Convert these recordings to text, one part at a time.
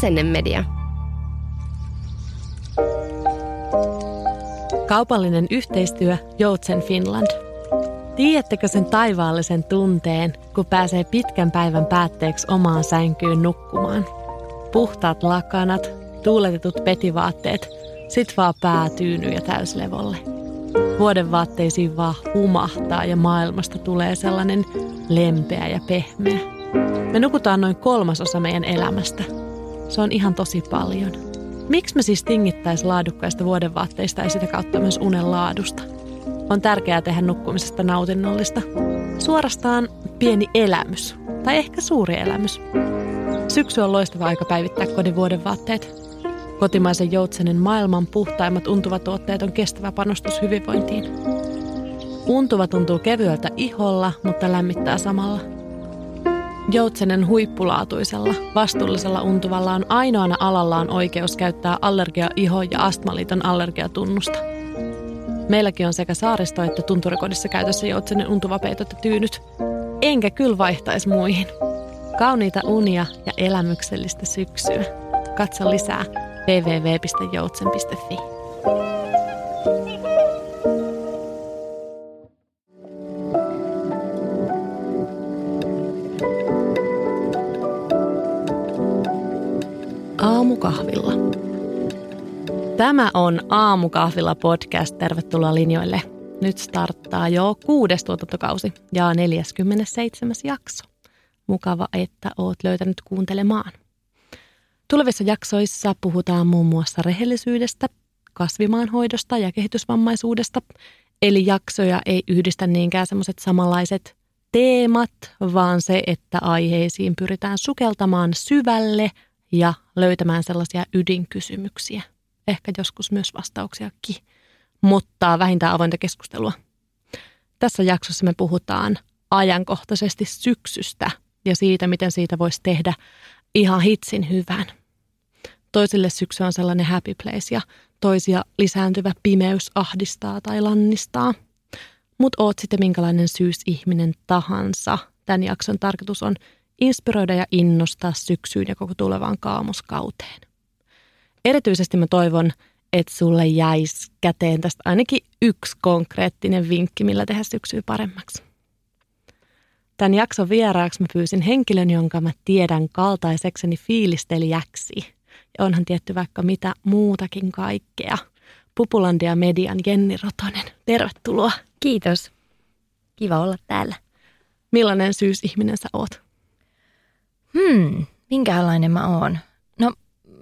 Asennemedia. Kaupallinen yhteistyö Joutsen Finland. Tiedättekö sen taivaallisen tunteen, kun pääsee pitkän päivän päätteeksi omaan sänkyyn nukkumaan? Puhtaat lakanat, tuuletetut petivaatteet, sit vaan päätyyny ja täyslevolle. Vuoden vaatteisiin vaan humahtaa ja maailmasta tulee sellainen lempeä ja pehmeä. Me nukutaan noin kolmasosa meidän elämästä. Se on ihan tosi paljon. Miksi me siis tingittäisi laadukkaista vuodenvaatteista ja sitä kautta myös unen laadusta? On tärkeää tehdä nukkumisesta nautinnollista. Suorastaan pieni elämys, tai ehkä suuri elämys. Syksy on loistava aika päivittää kodin vuodenvaatteet. Kotimaisen joutsenen maailman puhtaimmat untuvatuotteet on kestävä panostus hyvinvointiin. Untuva tuntuu kevyeltä iholla, mutta lämmittää samalla. Joutsenen huippulaatuisella, vastuullisella untuvalla on ainoana alallaan oikeus käyttää allergia iho- ja astmaliiton allergiatunnusta. Meilläkin on sekä saaristo- että tunturikodissa käytössä joutsenen untuvapeitot ja tyynyt. Enkä kyllä vaihtaisi muihin. Kauniita unia ja elämyksellistä syksyä. Katso lisää www.joutsen.fi. Aamukahvilla. Tämä on Aamukahvilla podcast. Tervetuloa linjoille. Nyt starttaa jo kuudes tuotantokausi ja 47. jakso. Mukava, että oot löytänyt kuuntelemaan. Tulevissa jaksoissa puhutaan muun muassa rehellisyydestä, kasvimaanhoidosta ja kehitysvammaisuudesta. Eli jaksoja ei yhdistä niinkään semmoiset samanlaiset teemat, vaan se, että aiheisiin pyritään sukeltamaan syvälle ja löytämään sellaisia ydinkysymyksiä. Ehkä joskus myös vastauksiakin, mutta vähintään avointa keskustelua. Tässä jaksossa me puhutaan ajankohtaisesti syksystä ja siitä, miten siitä voisi tehdä ihan hitsin hyvän. Toisille syksy on sellainen happy place ja toisia lisääntyvä pimeys ahdistaa tai lannistaa. Mutta oot sitten minkälainen syysihminen tahansa. Tämän jakson tarkoitus on inspiroida ja innostaa syksyyn ja koko tulevaan kaamoskauteen. Erityisesti mä toivon, että sulle jäisi käteen tästä ainakin yksi konkreettinen vinkki, millä tehdä syksyä paremmaksi. Tämän jakson vieraaksi mä pyysin henkilön, jonka mä tiedän kaltaisekseni fiilistelijäksi – ja onhan tietty vaikka mitä muutakin kaikkea. Pupulandia Median Jenni Rotonen, tervetuloa. Kiitos. Kiva olla täällä. Millainen syysihminen sä oot? Hmm, minkälainen mä oon? No,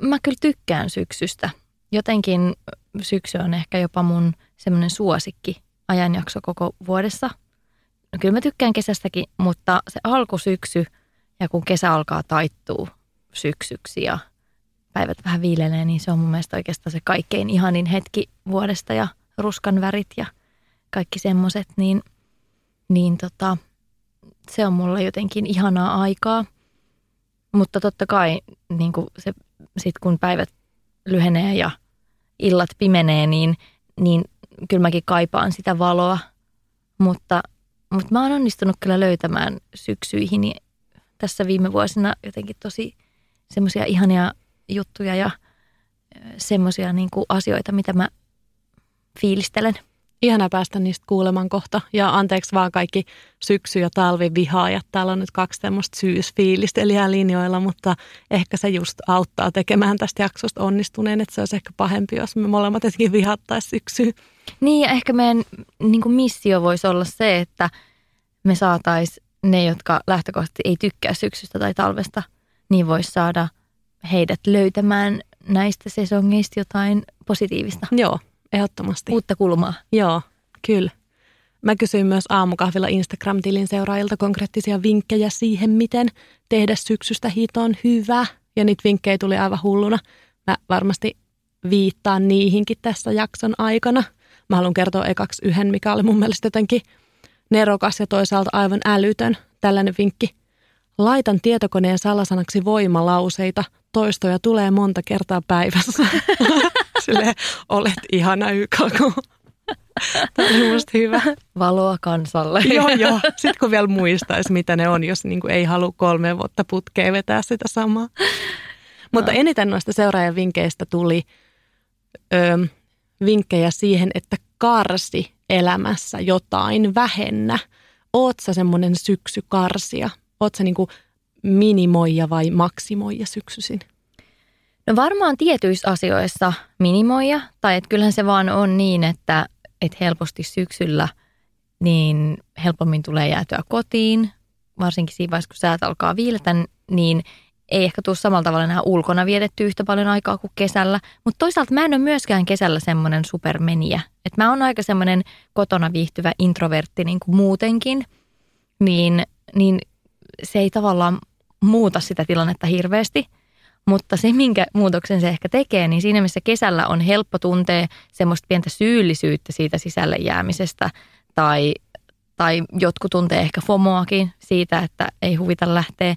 mä kyllä tykkään syksystä. Jotenkin syksy on ehkä jopa mun semmoinen suosikki ajanjakso koko vuodessa. No, kyllä mä tykkään kesästäkin, mutta se alkusyksy ja kun kesä alkaa taittuu syksyksi ja päivät vähän viilelee, niin se on mun mielestä oikeastaan se kaikkein ihanin hetki vuodesta ja ruskan värit ja kaikki semmoiset, niin, niin tota, se on mulle jotenkin ihanaa aikaa. Mutta totta kai niin kuin se, sit kun päivät lyhenee ja illat pimenee, niin, niin kyllä mäkin kaipaan sitä valoa. Mutta, mutta mä oon onnistunut kyllä löytämään syksyihin tässä viime vuosina jotenkin tosi semmoisia ihania juttuja ja semmoisia niin asioita, mitä mä fiilistelen. Ihana päästä niistä kuulemaan kohta. Ja anteeksi vaan kaikki syksy- ja talvivihaajat. Täällä on nyt kaksi tämmöistä syysfiilistelijää linjoilla, mutta ehkä se just auttaa tekemään tästä jaksosta onnistuneen. Että se olisi ehkä pahempi, jos me molemmat jotenkin vihattaisiin syksyä. Niin ja ehkä meidän niin missio voisi olla se, että me saataisiin ne, jotka lähtökohtaisesti ei tykkää syksystä tai talvesta, niin voisi saada – heidät löytämään näistä sesongeista jotain positiivista. Joo, ehdottomasti. Uutta kulmaa. Joo, kyllä. Mä kysyin myös aamukahvilla Instagram-tilin seuraajilta konkreettisia vinkkejä siihen, miten tehdä syksystä hiton hyvä. Ja niitä vinkkejä tuli aivan hulluna. Mä varmasti viittaan niihinkin tässä jakson aikana. Mä haluan kertoa ekaksi yhden, mikä oli mun mielestä jotenkin nerokas ja toisaalta aivan älytön tällainen vinkki. Laitan tietokoneen salasanaksi voimalauseita – toistoja tulee monta kertaa päivässä. Sille olet ihana YKK. Tämä oli musta hyvä. Valoa kansalle. joo, joo. Sitten kun vielä muistaisi, mitä ne on, jos niin kuin ei halua kolme vuotta putkeen vetää sitä samaa. Mutta No. eniten noista seuraajan vinkkeistä tuli ö, vinkkejä siihen, että karsi elämässä jotain, vähennä. Oot sä semmoinen syksykarsia? Oot sä niinku minimoija vai maksimoija syksyisin? No varmaan tietyissä asioissa minimoija, tai että kyllähän se vaan on niin, että, että helposti syksyllä niin helpommin tulee jäätyä kotiin, varsinkin siinä vaiheessa, kun säät alkaa viiletä, niin ei ehkä tule samalla tavalla enää ulkona vietetty yhtä paljon aikaa kuin kesällä. Mutta toisaalta mä en ole myöskään kesällä semmoinen supermeniä. Että mä oon aika semmoinen kotona viihtyvä introvertti niin kuin muutenkin, niin, niin se ei tavallaan muuta sitä tilannetta hirveästi. Mutta se, minkä muutoksen se ehkä tekee, niin siinä missä kesällä on helppo tuntea semmoista pientä syyllisyyttä siitä sisälle jäämisestä tai, tai jotkut tuntee ehkä FOMOakin siitä, että ei huvita lähteä,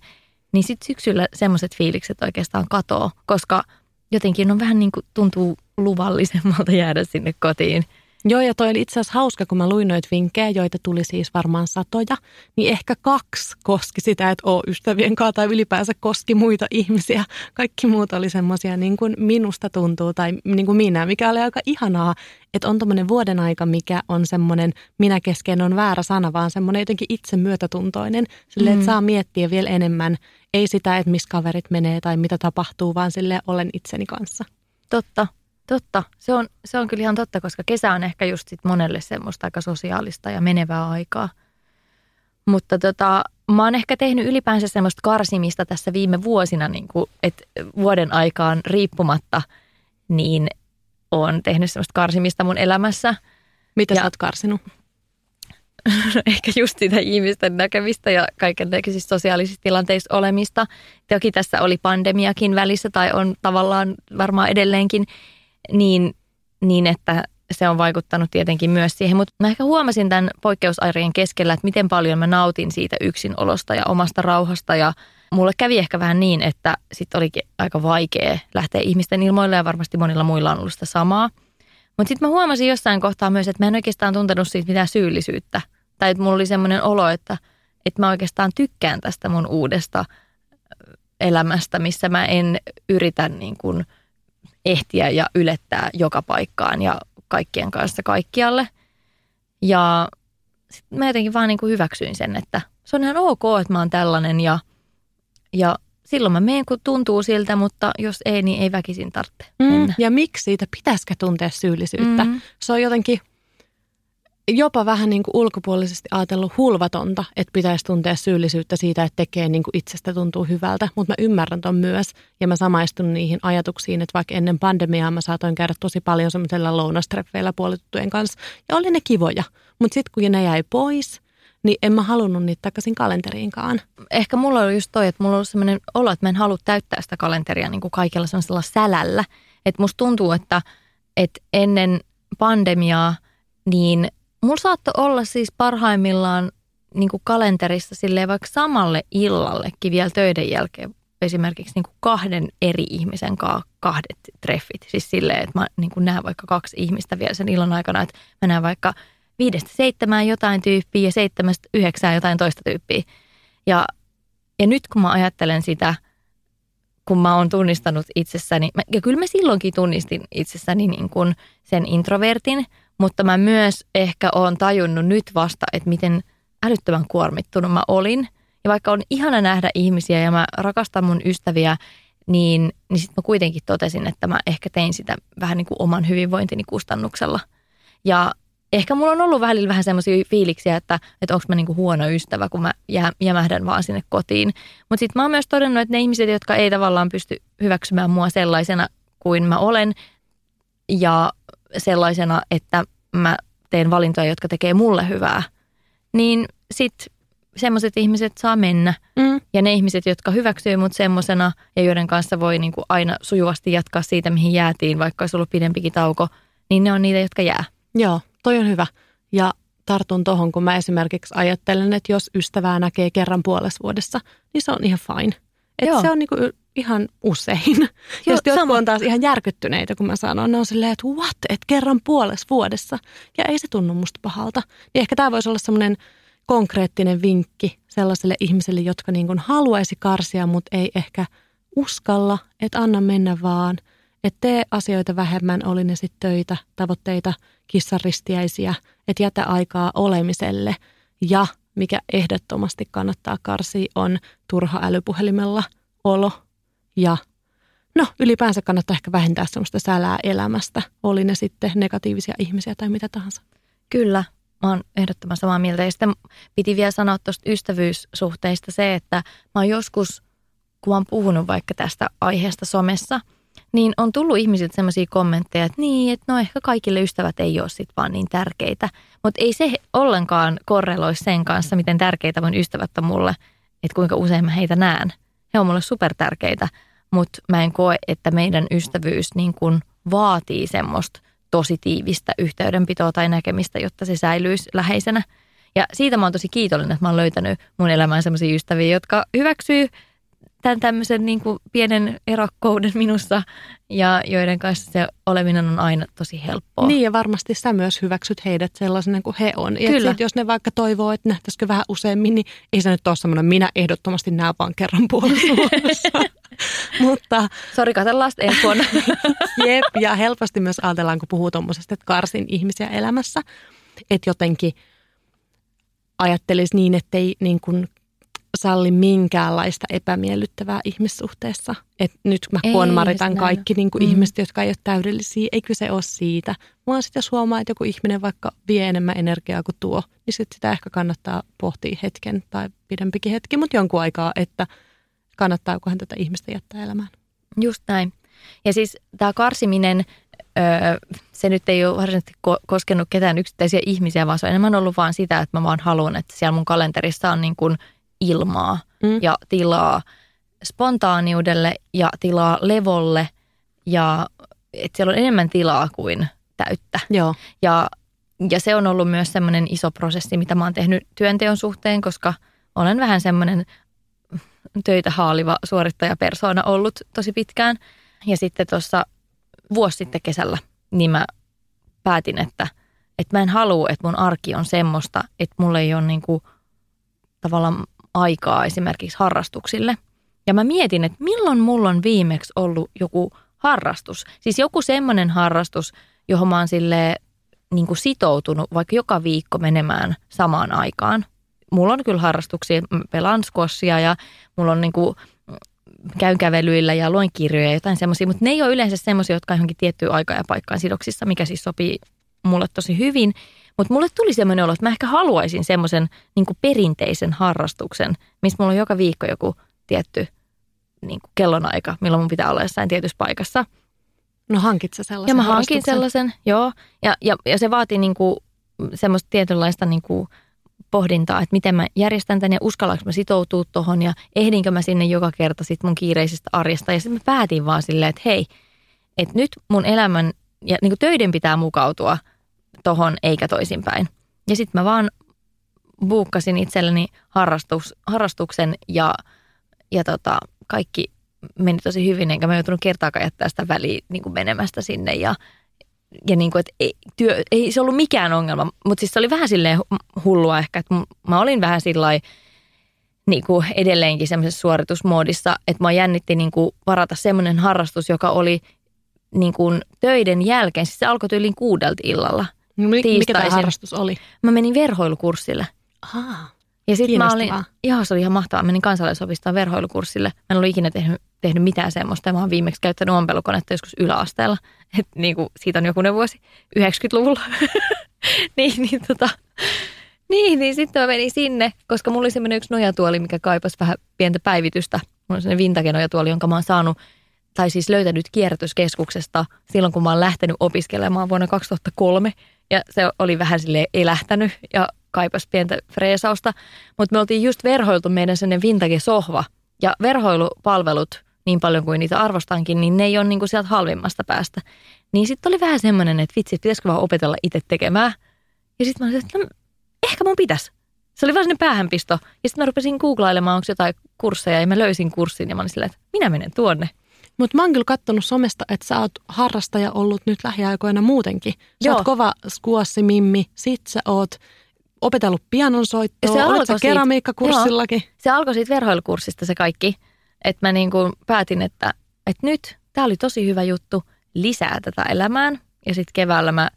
niin sitten syksyllä semmoiset fiilikset oikeastaan katoo, koska jotenkin on vähän niin kuin tuntuu luvallisemmalta jäädä sinne kotiin. Joo, ja toi oli itse asiassa hauska, kun mä luin noita vinkkejä, joita tuli siis varmaan satoja, niin ehkä kaksi koski sitä, että oo ystävien kanssa tai ylipäänsä koski muita ihmisiä. Kaikki muut oli semmoisia niin kuin minusta tuntuu tai niin kuin minä, mikä oli aika ihanaa, että on tommonen vuoden aika, mikä on semmoinen, minä kesken on väärä sana, vaan semmoinen jotenkin itse myötätuntoinen, silleen, että Mm. saa miettiä vielä enemmän, ei sitä, että missä kaverit menee tai mitä tapahtuu, vaan sille olen itseni kanssa. Totta, totta. Se on, se on kyllä ihan totta, koska kesä on ehkä just sit monelle semmoista aika sosiaalista ja menevää aikaa. Mutta tota, mä oon ehkä tehnyt ylipäänsä semmoista karsimista tässä viime vuosina, niin kuin, että vuoden aikaan riippumatta, niin on tehnyt semmoista karsimista mun elämässä. Mitä Ja- sä oot karsinut? ehkä just sitä ihmisten näkemistä ja kaiken näköisistä sosiaalisissa tilanteissa olemista. Toki tässä oli pandemiakin välissä tai on tavallaan varmaan edelleenkin, niin, niin että se on vaikuttanut tietenkin myös siihen. Mutta mä ehkä huomasin tämän poikkeusarjen keskellä, että miten paljon mä nautin siitä yksinolosta ja omasta rauhasta ja mulle kävi ehkä vähän niin, että sitten olikin aika vaikea lähteä ihmisten ilmoille ja varmasti monilla muilla on ollut sitä samaa. Mutta sitten mä huomasin jossain kohtaa myös, että mä en oikeastaan tuntenut siitä mitään syyllisyyttä. Tai että mulla oli semmoinen olo, että, että mä oikeastaan tykkään tästä mun uudesta elämästä, missä mä en yritä niin kuin ehtiä ja ylettää joka paikkaan ja kaikkien kanssa kaikkialle. Ja sit mä jotenkin vaan niin kuin hyväksyin sen, että se on ihan ok, että mä oon tällainen ja, ja silloin mä menen, kun tuntuu siltä, mutta jos ei, niin ei väkisin tarvitse Mm, mennä. ja miksi siitä pitäisikö tuntea syyllisyyttä? Mm. Se on jotenkin jopa vähän niin kuin ulkopuolisesti ajatellut hulvatonta, että pitäisi tuntea syyllisyyttä siitä, että tekee niin kuin itsestä tuntuu hyvältä. Mutta mä ymmärrän ton myös ja mä samaistun niihin ajatuksiin, että vaikka ennen pandemiaa mä saatoin käydä tosi paljon semmoisella lounastreffeillä puolituttujen kanssa ja oli ne kivoja. Mutta sitten kun ne jäi pois, niin en mä halunnut niitä takaisin kalenteriinkaan. ehkä mulla oli just toi, että mulla oli sellainen olo, että mä en halua täyttää sitä kalenteria niin kuin kaikella sellaisella sälällä. Että musta tuntuu, että, että ennen pandemiaa, niin mulla saattoi olla siis parhaimmillaan niin kuin kalenterissa silleen vaikka samalle illallekin vielä töiden jälkeen esimerkiksi niin kuin kahden eri ihmisen kanssa kahdet treffit. Siis silleen, että mä niin kuin näen vaikka kaksi ihmistä vielä sen illan aikana, että mä näen vaikka viidestä seitsemään jotain tyyppiä ja seitsemästä yhdeksään jotain toista tyyppiä. Ja, ja nyt kun mä ajattelen sitä, kun mä oon tunnistanut itsessäni, ja kyllä mä silloinkin tunnistin itsessäni niin kuin sen introvertin, mutta mä myös ehkä oon tajunnut nyt vasta, että miten älyttömän kuormittunut mä olin. Ja vaikka on ihana nähdä ihmisiä ja mä rakastan mun ystäviä, niin, niin sitten mä kuitenkin totesin, että mä ehkä tein sitä vähän niin kuin oman hyvinvointini kustannuksella. Ja ehkä mulla on ollut välillä vähän semmoisia fiiliksiä, että, että onko mä niinku huono ystävä, kun mä jää, jämähdän vaan sinne kotiin. Mutta sitten mä oon myös todennut, että ne ihmiset, jotka ei tavallaan pysty hyväksymään mua sellaisena kuin mä olen ja sellaisena, että mä teen valintoja, jotka tekee mulle hyvää, niin sitten semmoiset ihmiset saa mennä. Mm. Ja ne ihmiset, jotka hyväksyy mut semmosena ja joiden kanssa voi niinku aina sujuvasti jatkaa siitä, mihin jäätiin, vaikka olisi ollut pidempikin tauko, niin ne on niitä, jotka jää. Joo, toi on hyvä. Ja tartun tohon, kun mä esimerkiksi ajattelen, että jos ystävää näkee kerran puolessa vuodessa, niin se on ihan fine. Joo. se on niinku ihan usein. ja sitten jotkut on taas ihan järkyttyneitä, kun mä sanon. Ne on silleen, että what, että kerran puolessa vuodessa. Ja ei se tunnu musta pahalta. Niin ehkä tämä voisi olla semmoinen konkreettinen vinkki sellaiselle ihmiselle, jotka niin kuin haluaisi karsia, mutta ei ehkä uskalla, että anna mennä vaan, että tee asioita vähemmän, oli ne sitten töitä, tavoitteita, kissaristiäisiä, että jätä aikaa olemiselle ja mikä ehdottomasti kannattaa karsia on turha älypuhelimella olo ja no ylipäänsä kannattaa ehkä vähentää semmoista sälää elämästä, oli ne sitten negatiivisia ihmisiä tai mitä tahansa. Kyllä, mä oon ehdottoman samaa mieltä. Ja sitten piti vielä sanoa tuosta ystävyyssuhteista se, että mä oon joskus, kun mä oon puhunut vaikka tästä aiheesta somessa, niin on tullut ihmisiltä sellaisia kommentteja, että niin, että no ehkä kaikille ystävät ei ole sit vaan niin tärkeitä. Mutta ei se ollenkaan korreloi sen kanssa, miten tärkeitä mun ystävät on mulle, että kuinka usein mä heitä näen. He on mulle supertärkeitä, mutta mä en koe, että meidän ystävyys niin kuin vaatii semmoista tosi tiivistä yhteydenpitoa tai näkemistä, jotta se säilyisi läheisenä. Ja siitä mä oon tosi kiitollinen, että mä oon löytänyt mun elämään sellaisia ystäviä, jotka hyväksyy tämän tämmöisen niin kuin pienen erokkouden minussa ja joiden kanssa se oleminen on aina tosi helppoa. Niin ja varmasti sä myös hyväksyt heidät sellaisena kuin he on. Ja sit, jos ne vaikka toivoo, että nähtäisikö vähän useammin, niin ei se nyt ole semmoinen, minä ehdottomasti näen vaan kerran puolessa Mutta... Sori, katsellaan sitten ensi vuonna. Jep, ja helposti myös ajatellaan, kun puhuu tuommoisesta, että karsin ihmisiä elämässä, että jotenkin ajattelisi niin, ettei niin kuin salli minkäänlaista epämiellyttävää ihmissuhteessa. Että nyt mä kuonmaritan kaikki niin kuin mm. ihmiset, jotka ei ole täydellisiä. Ei kyse ole siitä, vaan sitten jos huomaa, että joku ihminen vaikka vie enemmän energiaa kuin tuo, niin sitten sitä ehkä kannattaa pohtia hetken tai pidempikin hetki, mutta jonkun aikaa, että kannattaakohan tätä ihmistä jättää elämään. Just näin. Ja siis tämä karsiminen, se nyt ei ole varsinaisesti koskenut ketään yksittäisiä ihmisiä, vaan se on enemmän ollut vaan sitä, että mä vaan haluan, että siellä mun kalenterissa on niin kuin – ilmaa mm. ja tilaa spontaaniudelle ja tilaa levolle ja että siellä on enemmän tilaa kuin täyttä. Joo. Ja, ja se on ollut myös semmoinen iso prosessi, mitä mä oon tehnyt työnteon suhteen, koska olen vähän semmoinen töitä haaliva suorittajapersoona ollut tosi pitkään. Ja sitten tuossa vuosi sitten kesällä, niin mä päätin, että, että mä en halua, että mun arki on semmoista, että mulla ei ole niinku tavallaan aikaa esimerkiksi harrastuksille. Ja mä mietin, että milloin mulla on viimeksi ollut joku harrastus. Siis joku semmoinen harrastus, johon mä oon sille niin kuin sitoutunut vaikka joka viikko menemään samaan aikaan. Mulla on kyllä harrastuksia, pelaan skossia ja mulla on niin kuin, käyn kävelyillä ja luen kirjoja ja jotain semmoisia, mutta ne ei ole yleensä semmoisia, jotka on johonkin tiettyyn aikaan ja paikkaan sidoksissa, mikä siis sopii mulle tosi hyvin. Mutta mulle tuli semmoinen olo, että mä ehkä haluaisin semmoisen niin perinteisen harrastuksen, missä mulla on joka viikko joku tietty niin kuin kellonaika, milloin mun pitää olla jossain tietyssä paikassa. No hankit sä sellaisen Ja mä hankin sellaisen, joo. Ja, ja, ja se vaatii niin kuin semmoista tietynlaista niin kuin pohdintaa, että miten mä järjestän tämän ja uskallanko mä sitoutua tuohon ja ehdinkö mä sinne joka kerta sit mun kiireisestä arjesta. Ja sitten mä päätin vaan silleen, että hei, että nyt mun elämän ja niin kuin töiden pitää mukautua – tohon eikä toisinpäin. Ja sitten mä vaan buukkasin itselleni harrastus, harrastuksen ja, ja tota, kaikki meni tosi hyvin, enkä mä joutunut kertaakaan jättää sitä väliä niin kuin menemästä sinne ja, ja niin kuin, että ei, työ, ei se ollut mikään ongelma, mutta siis se oli vähän silleen hullua ehkä, että mä olin vähän sillä niin kuin edelleenkin semmoisessa suoritusmoodissa, että mä jännitti niin kuin varata semmoinen harrastus, joka oli niin kuin töiden jälkeen, siis se alkoi tyyliin kuudelta illalla – mikä tämä harrastus oli? Mä menin verhoilukurssille. Aha, ja sitten mä olin, joo se oli ihan mahtavaa, menin kansalaisopistoon verhoilukurssille. Mä en ollut ikinä tehnyt, tehnyt mitään semmoista ja mä oon viimeksi käyttänyt ompelukonetta joskus yläasteella. Et niin kuin, siitä on jokunen vuosi, 90-luvulla. niin, niin, tota, niin, niin sitten mä menin sinne, koska mulla oli semmoinen yksi nojatuoli, mikä kaipasi vähän pientä päivitystä. Mulla on semmoinen vintage nojatuoli, jonka mä oon saanut tai siis löytänyt kierrätyskeskuksesta silloin, kun mä oon lähtenyt opiskelemaan vuonna 2003. Ja se oli vähän sille elähtänyt ja kaipas pientä freesausta. Mutta me oltiin just verhoiltu meidän sellainen vintage-sohva. Ja verhoilupalvelut, niin paljon kuin niitä arvostankin, niin ne ei ole niinku sieltä halvimmasta päästä. Niin sitten oli vähän semmoinen, että vitsi, pitäisikö vaan opetella itse tekemään. Ja sitten mä olin, että no, ehkä mun pitäisi. Se oli vaan sellainen päähänpisto. Ja sitten mä rupesin googlailemaan, onko jotain kursseja, ja mä löysin kurssin, ja mä olin silleen, että minä menen tuonne. Mutta mä oon kyllä kattonut somesta, että sä oot harrastaja ollut nyt lähiaikoina muutenkin. Sä Joo. oot kova mimmi, sit sä oot opetellut pianonsoittoa, se olet sä keramiikkakurssillakin? Joo. Se alkoi siitä verhoilukurssista se kaikki. Että mä niin kuin päätin, että, että nyt tämä oli tosi hyvä juttu lisää tätä elämään. Ja sitten keväällä mä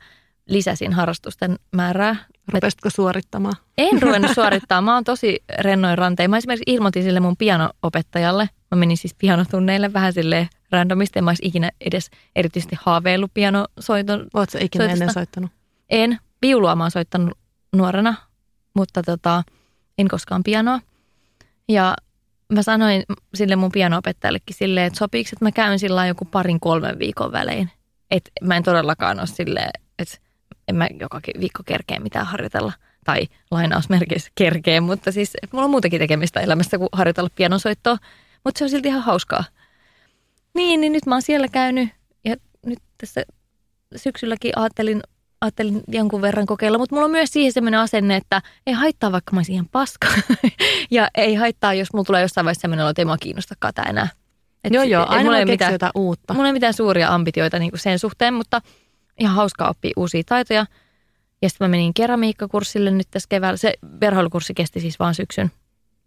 lisäsin harrastusten määrää. Rupesitko suorittamaan? En ruvennut suorittamaan. Mä oon tosi rennoin rantein. Mä esimerkiksi ilmoitin sille mun piano-opettajalle. Mä menin siis pianotunneille vähän sille randomisti. En mä olisi ikinä edes erityisesti haaveillut pianosoiton. Oletko ikinä soitosta. ennen soittanut? En. Viulua mä oon soittanut nuorena, mutta tota, en koskaan pianoa. Ja mä sanoin sille mun piano-opettajallekin silleen, että sopiiko, että mä käyn sillä joku parin kolmen viikon välein. Että mä en todellakaan ole silleen, en mä joka viikko kerkeä mitään harjoitella. Tai lainausmerkeissä kerkee, mutta siis mulla on muutakin tekemistä elämässä kuin harjoitella pianosoittoa. Mutta se on silti ihan hauskaa. Niin, niin nyt mä oon siellä käynyt ja nyt tässä syksylläkin ajattelin ajattelin jonkun verran kokeilla, mutta mulla on myös siihen sellainen asenne, että ei haittaa vaikka mä olisin ihan paska. ja ei haittaa, jos mulla tulee jossain vaiheessa sellainen että ei mua kiinnostakaan tämä enää. Et, joo, joo, aina mulla ei mitään, jotain uutta. Mulla ei mitään suuria ambitioita niin sen suhteen, mutta ihan hauskaa oppia uusia taitoja. Ja sitten mä menin keramiikkakurssille nyt tässä keväällä. Se verhoilukurssi kesti siis vaan syksyn.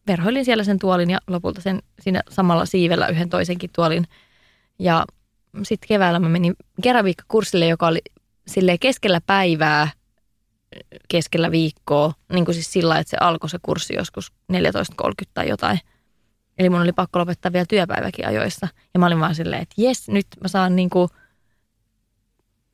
Verhoilin siellä sen tuolin ja lopulta sen siinä samalla siivellä yhden toisenkin tuolin. Ja sitten keväällä mä menin keramiikkakurssille, joka oli sille keskellä päivää, keskellä viikkoa, niin kuin siis sillä että se alkoi se kurssi joskus 14.30 tai jotain. Eli mun oli pakko lopettaa vielä työpäiväkin ajoissa. Ja mä olin vaan silleen, että jes, nyt mä saan niin kuin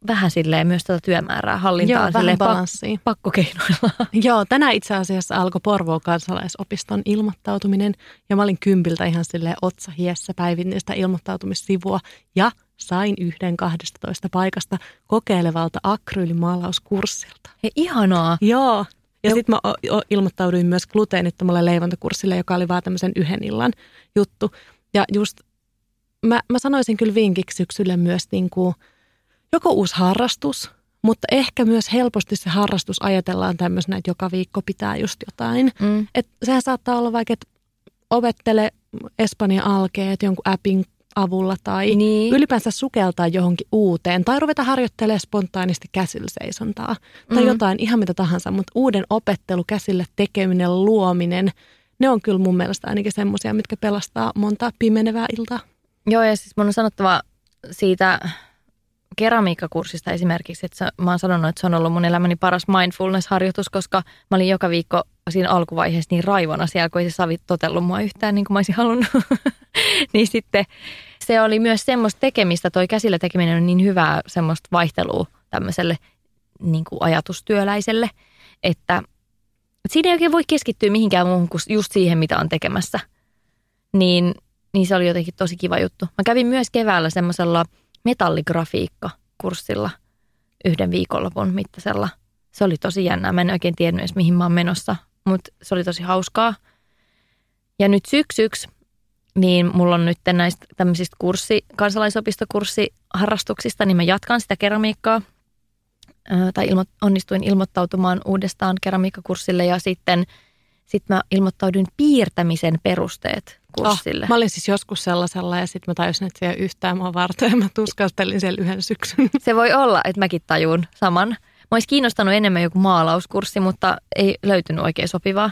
vähän silleen myös tätä työmäärää hallintaan. Joo, vähän balanssia. pakkokeinoilla. Joo, tänään itse asiassa alkoi Porvoon kansalaisopiston ilmoittautuminen. Ja mä olin kympiltä ihan silleen otsa hiessä päivitin sitä ilmoittautumissivua. Ja sain yhden 12 paikasta kokeilevalta akryylimaalauskurssilta. Hei, ihanaa. Joo. Ja no. sitten mä ilmoittauduin myös gluteenittomalle leivontakurssille, joka oli vaan tämmöisen yhden illan juttu. Ja just mä, mä sanoisin kyllä vinkiksi syksylle myös niin kuin, joko uusi harrastus, mutta ehkä myös helposti se harrastus ajatellaan tämmöisenä, että joka viikko pitää just jotain. Mm. Et sehän saattaa olla vaikka, että opettele Espanjan alkeet jonkun appin avulla tai niin. ylipäänsä sukeltaa johonkin uuteen tai ruveta harjoittelemaan spontaanisti käsillä seisontaa tai mm. jotain ihan mitä tahansa, mutta uuden opettelu, käsille tekeminen, luominen, ne on kyllä mun mielestä ainakin semmoisia, mitkä pelastaa monta pimenevää iltaa. Joo ja siis mun on sanottava siitä keramiikkakurssista esimerkiksi, että mä oon sanonut, että se on ollut mun elämäni paras mindfulness-harjoitus, koska mä olin joka viikko siinä alkuvaiheessa niin raivona siellä, kun ei se savi totellut mua yhtään niin kuin mä olisin halunnut. niin sitten se oli myös semmoista tekemistä, toi käsillä tekeminen on niin hyvää semmoista vaihtelua tämmöiselle niin kuin ajatustyöläiselle, että siinä ei oikein voi keskittyä mihinkään muuhun kuin just siihen, mitä on tekemässä. Niin, niin se oli jotenkin tosi kiva juttu. Mä kävin myös keväällä semmoisella metalligrafiikka-kurssilla yhden viikonlopun mittaisella. Se oli tosi jännää. Mä en oikein tiennyt edes, mihin mä oon menossa, mutta se oli tosi hauskaa. Ja nyt syksyksi niin mulla on nyt näistä tämmöisistä kurssi, kansalaisopistokurssiharrastuksista, niin mä jatkan sitä keramiikkaa. Tai ilmo, onnistuin ilmoittautumaan uudestaan keramiikkakurssille ja sitten sit mä ilmoittauduin piirtämisen perusteet kurssille. Oh, mä olin siis joskus sellaisella ja sitten mä tajusin, että se ei yhtään mua varten ja mä tuskastelin siellä yhden syksyn. Se voi olla, että mäkin tajun saman. Mä olisi kiinnostanut enemmän joku maalauskurssi, mutta ei löytynyt oikein sopivaa.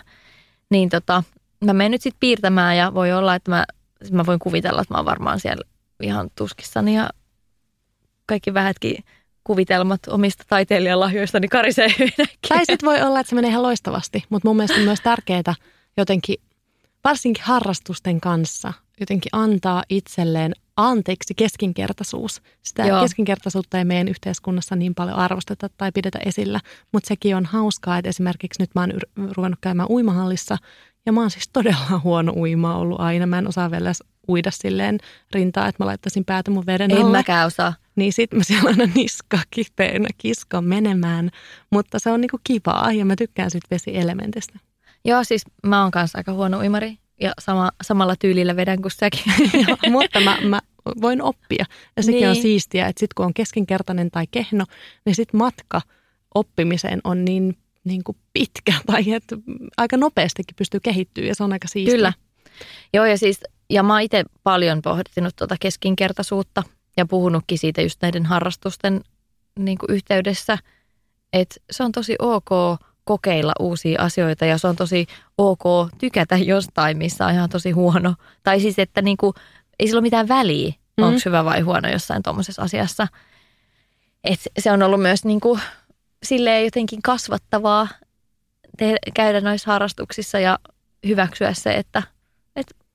Niin tota, mä menen nyt sitten piirtämään ja voi olla, että mä, mä voin kuvitella, että mä oon varmaan siellä ihan tuskissani ja kaikki vähätkin kuvitelmat omista taiteilijalahjoistani karisee Tai sitten voi olla, että se menee ihan loistavasti, mutta mun mielestä on myös tärkeää jotenkin, varsinkin harrastusten kanssa, jotenkin antaa itselleen anteeksi keskinkertaisuus. Sitä Joo. keskinkertaisuutta ei meidän yhteiskunnassa niin paljon arvosteta tai pidetä esillä, mutta sekin on hauskaa, että esimerkiksi nyt mä oon ruvennut käymään uimahallissa ja mä oon siis todella huono uima ollut aina. Mä en osaa vielä uida silleen rintaa, että mä laittaisin päätä mun veden alle. En mäkään osaa. Niin sit mä siellä aina niska kipeänä kiskon menemään. Mutta se on niinku kivaa ja mä tykkään sit vesielementistä. Joo, siis mä oon kanssa aika huono uimari ja sama, samalla tyylillä vedän kuin säkin. Joo, mutta mä, mä voin oppia. Ja sekin niin. on siistiä, että sit kun on keskinkertainen tai kehno, niin sit matka oppimiseen on niin niin kuin pitkä tai että aika nopeastikin pystyy kehittyä ja se on aika siistiä. Kyllä. Joo ja siis, ja mä oon itse paljon pohtinut tuota keskinkertaisuutta ja puhunutkin siitä just näiden harrastusten niin kuin yhteydessä, että se on tosi ok kokeilla uusia asioita ja se on tosi ok tykätä jostain, missä on ihan tosi huono. Tai siis, että niin kuin, ei sillä ole mitään väliä, mm. onko hyvä vai huono jossain tuommoisessa asiassa. Et se on ollut myös niin kuin, silleen jotenkin kasvattavaa te- käydä noissa harrastuksissa ja hyväksyä se, että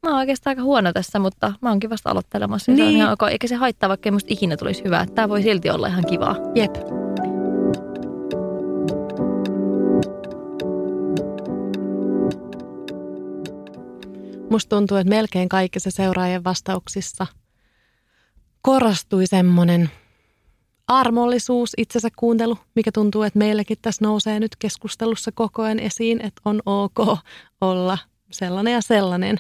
mä oon oikeastaan aika huono tässä, mutta mä oonkin vasta aloittelemassa. Niin. Se on niin. ihan ok. Eikä se haittaa, vaikka ei musta ikinä tulisi hyvää. Tämä voi silti olla ihan kivaa. Jep. Musta tuntuu, että melkein kaikissa seuraajien vastauksissa korostui semmoinen armollisuus, itsensä kuuntelu, mikä tuntuu, että meilläkin tässä nousee nyt keskustelussa koko ajan esiin, että on ok olla sellainen ja sellainen.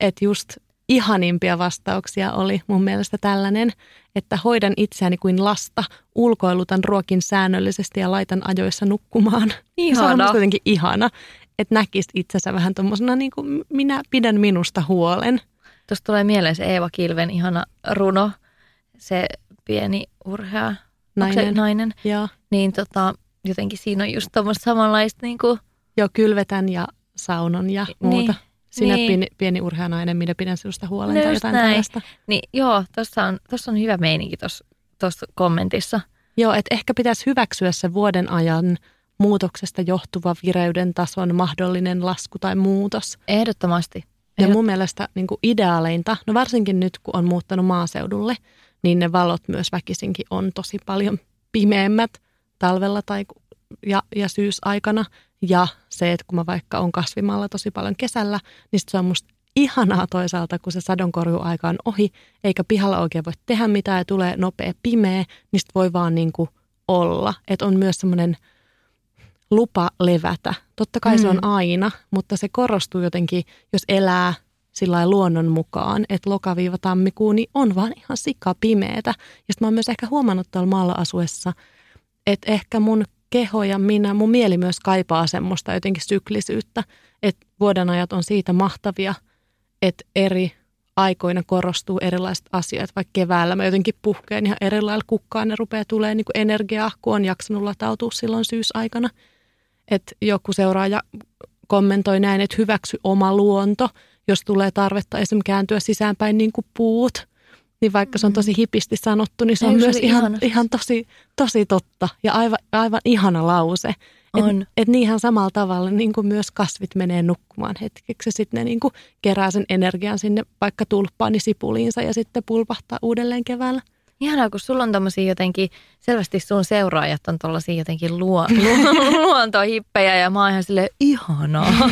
Että just ihanimpia vastauksia oli mun mielestä tällainen, että hoidan itseäni kuin lasta, ulkoilutan ruokin säännöllisesti ja laitan ajoissa nukkumaan. Ihana. Se on jotenkin ihana, että näkisi itsensä vähän tuommoisena niin kuin minä pidän minusta huolen. Tuosta tulee mieleen se Eeva Kilven ihana runo, se pieni urhea nainen. nainen. Ja. Niin tota, jotenkin siinä on just tuommoista samanlaista niin kuin... Joo, kylvetän ja saunon ja muuta. Niin. Sinä niin. pieni, pieni urheanainen, minä pidän sinusta huolen no tai jotain näin. tällaista. Niin, joo, tuossa on, tossa on hyvä meininki tuossa kommentissa. Joo, että ehkä pitäisi hyväksyä se vuoden ajan muutoksesta johtuva vireyden tason mahdollinen lasku tai muutos. Ehdottomasti. Ja mun mielestä niin kuin ideaaleinta, no varsinkin nyt kun on muuttanut maaseudulle, niin ne valot myös väkisinkin on tosi paljon pimeämmät talvella tai ja, ja syysaikana. Ja se, että kun mä vaikka on kasvimalla tosi paljon kesällä, niin se on musta ihanaa toisaalta, kun se sadonkorjuaika on ohi, eikä pihalla oikein voi tehdä mitään ja tulee nopea pimeä, niin sit voi vaan niin kuin olla. Että on myös semmoinen lupa levätä. Totta kai mm. se on mm. aina, mutta se korostuu jotenkin, jos elää sillä luonnon mukaan, että lokaviiva tammikuu niin on vaan ihan sika pimeetä. Ja sitten mä oon myös ehkä huomannut tuolla maalla asuessa, että ehkä mun keho ja minä, mun mieli myös kaipaa semmoista jotenkin syklisyyttä, että vuodenajat on siitä mahtavia, että eri aikoina korostuu erilaiset asiat. Vaikka keväällä mä jotenkin puhkeen ihan eri lailla kukkaan ja rupeaa tulee niin energiaa, kun on jaksanut latautua silloin syysaikana. Että joku seuraaja kommentoi näin, että hyväksy oma luonto, jos tulee tarvetta esimerkiksi kääntyä sisäänpäin niin kuin puut. Niin vaikka se on tosi hipisti sanottu, niin se Ei, on myös ihan, ihan tosi, tosi totta ja aivan, aivan ihana lause. On. Et, et niinhän samalla tavalla niin kuin myös kasvit menee nukkumaan hetkeksi. Sitten ne niin kuin kerää sen energian sinne vaikka tulppaani sipuliinsa ja sitten pulpahtaa uudelleen keväällä. Ihanaa, kun sulla on tommosia jotenkin, selvästi sun seuraajat on tollasia jotenkin luo, luo, luontohippejä ja mä oon ihan silleen ihanaa.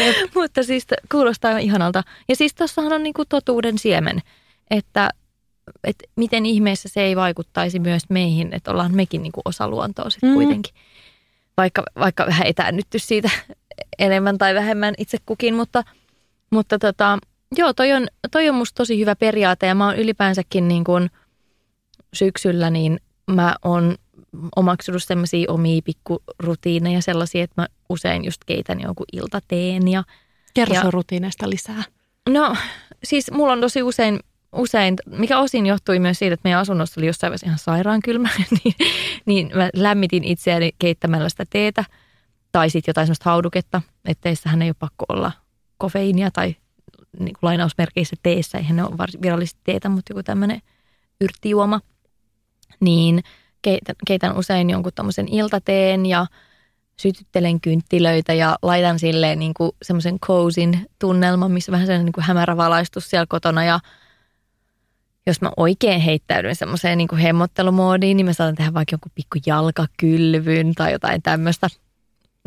Mutta siis kuulostaa ihanalta. Ja siis tossahan on niinku totuuden siemen, että että miten ihmeessä se ei vaikuttaisi myös meihin, että ollaan mekin niinku osa luontoa sitten mm. kuitenkin. Vaikka, vaikka vähän etäännytty siitä enemmän tai vähemmän itse kukin, mutta, mutta tota, joo, toi on, toi on musta tosi hyvä periaate ja mä oon ylipäänsäkin niin kuin – syksyllä, niin mä oon omaksunut semmoisia omia pikkurutiineja sellaisia, että mä usein just keitän jonkun iltateen. Ja, Kerro ja, rutiineista lisää. No siis mulla on tosi usein, usein, mikä osin johtui myös siitä, että meidän asunnossa oli jossain vaiheessa ihan sairaan kylmä, niin, niin mä lämmitin itseäni keittämällä sitä teetä tai sitten jotain semmoista hauduketta, että teissähän ei ole pakko olla kofeiinia tai niin kuin lainausmerkeissä teessä, eihän ne ole virallisesti teetä, mutta joku tämmöinen yrttijuoma – niin keitän, keitän usein jonkun tämmöisen iltateen ja sytyttelen kynttilöitä ja laitan silleen niin semmoisen kousin tunnelman, missä vähän sellainen niin kuin hämärä valaistus siellä kotona ja jos mä oikein heittäydyn semmoiseen niin kuin hemmottelumoodiin, niin mä saatan tehdä vaikka jonkun pikku jalkakylvyn tai jotain tämmöistä.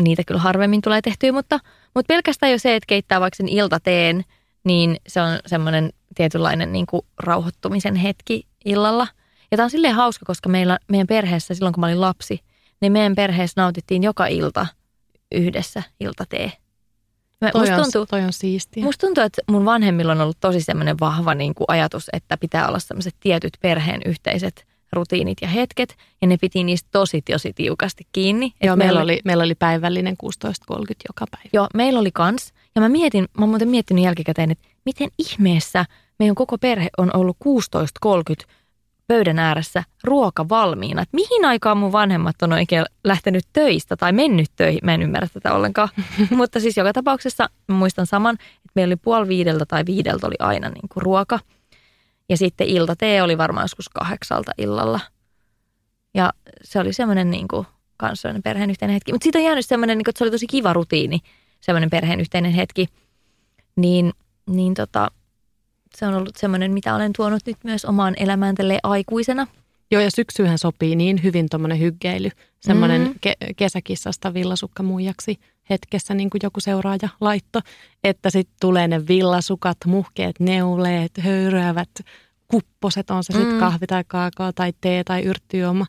Niitä kyllä harvemmin tulee tehtyä, mutta, mutta pelkästään jo se, että keittää vaikka sen iltateen, niin se on semmoinen tietynlainen niin kuin rauhoittumisen hetki illalla – ja tämä on silleen hauska, koska meillä, meidän perheessä, silloin kun mä olin lapsi, niin meidän perheessä nautittiin joka ilta yhdessä iltatee. Mä, toi, musta tuntuu, on, toi on siistiä. Musta tuntuu, että mun vanhemmilla on ollut tosi semmoinen vahva niin kuin ajatus, että pitää olla semmoiset tietyt perheen yhteiset rutiinit ja hetket, ja ne piti niistä tosi, tosi tiukasti kiinni. Joo, meillä oli, meillä oli päivällinen 16.30 joka päivä. Joo, meillä oli kans. Ja mä mietin, mä oon muuten miettinyt jälkikäteen, että miten ihmeessä meidän koko perhe on ollut 16.30 pöydän ääressä ruoka valmiina. Et mihin aikaan mun vanhemmat on oikein lähtenyt töistä tai mennyt töihin. Mä en ymmärrä tätä ollenkaan. Mutta siis joka tapauksessa muistan saman, että meillä oli puoli viideltä tai viideltä oli aina niin kuin ruoka. Ja sitten iltatee oli varmaan joskus kahdeksalta illalla. Ja se oli semmoinen niin kuin kansallinen perheen yhteinen hetki. Mutta siitä on jäänyt semmoinen, niin kuin, että se oli tosi kiva rutiini, semmoinen perheen yhteinen hetki. Niin, niin tota, se on ollut semmoinen, mitä olen tuonut nyt myös omaan elämään tälle aikuisena. Joo, ja syksyhän sopii niin hyvin tuommoinen hyggeily, semmoinen mm. ke- kesäkissasta villasukkamuijaksi hetkessä, niin kuin joku seuraaja laitto, että sitten tulee ne villasukat, muhkeet neuleet, höyryävät kupposet, on se sitten mm. kahvi tai kaakao tai tee tai yrttijuoma.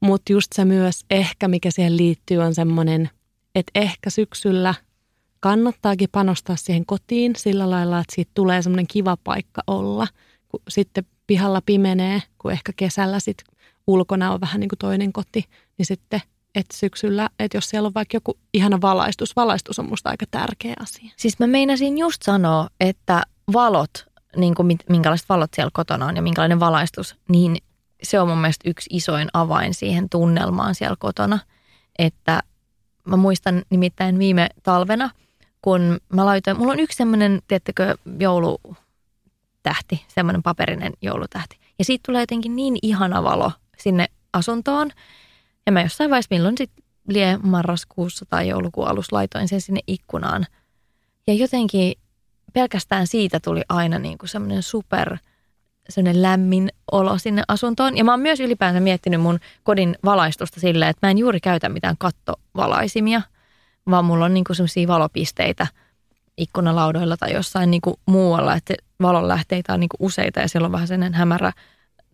Mutta just se myös ehkä, mikä siihen liittyy, on semmoinen, että ehkä syksyllä – kannattaakin panostaa siihen kotiin sillä lailla, että siitä tulee semmoinen kiva paikka olla, kun sitten pihalla pimenee, kun ehkä kesällä sitten ulkona on vähän niin kuin toinen koti, niin sitten että syksyllä, että jos siellä on vaikka joku ihana valaistus, valaistus on musta aika tärkeä asia. Siis mä meinasin just sanoa, että valot, niin kuin minkälaiset valot siellä kotona on ja minkälainen valaistus, niin se on mun mielestä yksi isoin avain siihen tunnelmaan siellä kotona. Että mä muistan nimittäin viime talvena – kun mä laitoin, mulla on yksi semmoinen, tiettäkö, joulutähti, semmoinen paperinen joulutähti. Ja siitä tulee jotenkin niin ihana valo sinne asuntoon. Ja mä jossain vaiheessa, milloin sitten lie marraskuussa tai joulukuun alussa laitoin sen sinne ikkunaan. Ja jotenkin pelkästään siitä tuli aina niin kuin semmoinen super semmoinen lämmin olo sinne asuntoon. Ja mä oon myös ylipäänsä miettinyt mun kodin valaistusta silleen, että mä en juuri käytä mitään kattovalaisimia – vaan mulla on niinku sellaisia valopisteitä ikkunalaudoilla tai jossain niinku muualla, että valonlähteitä on niinku useita ja siellä on vähän sellainen hämärä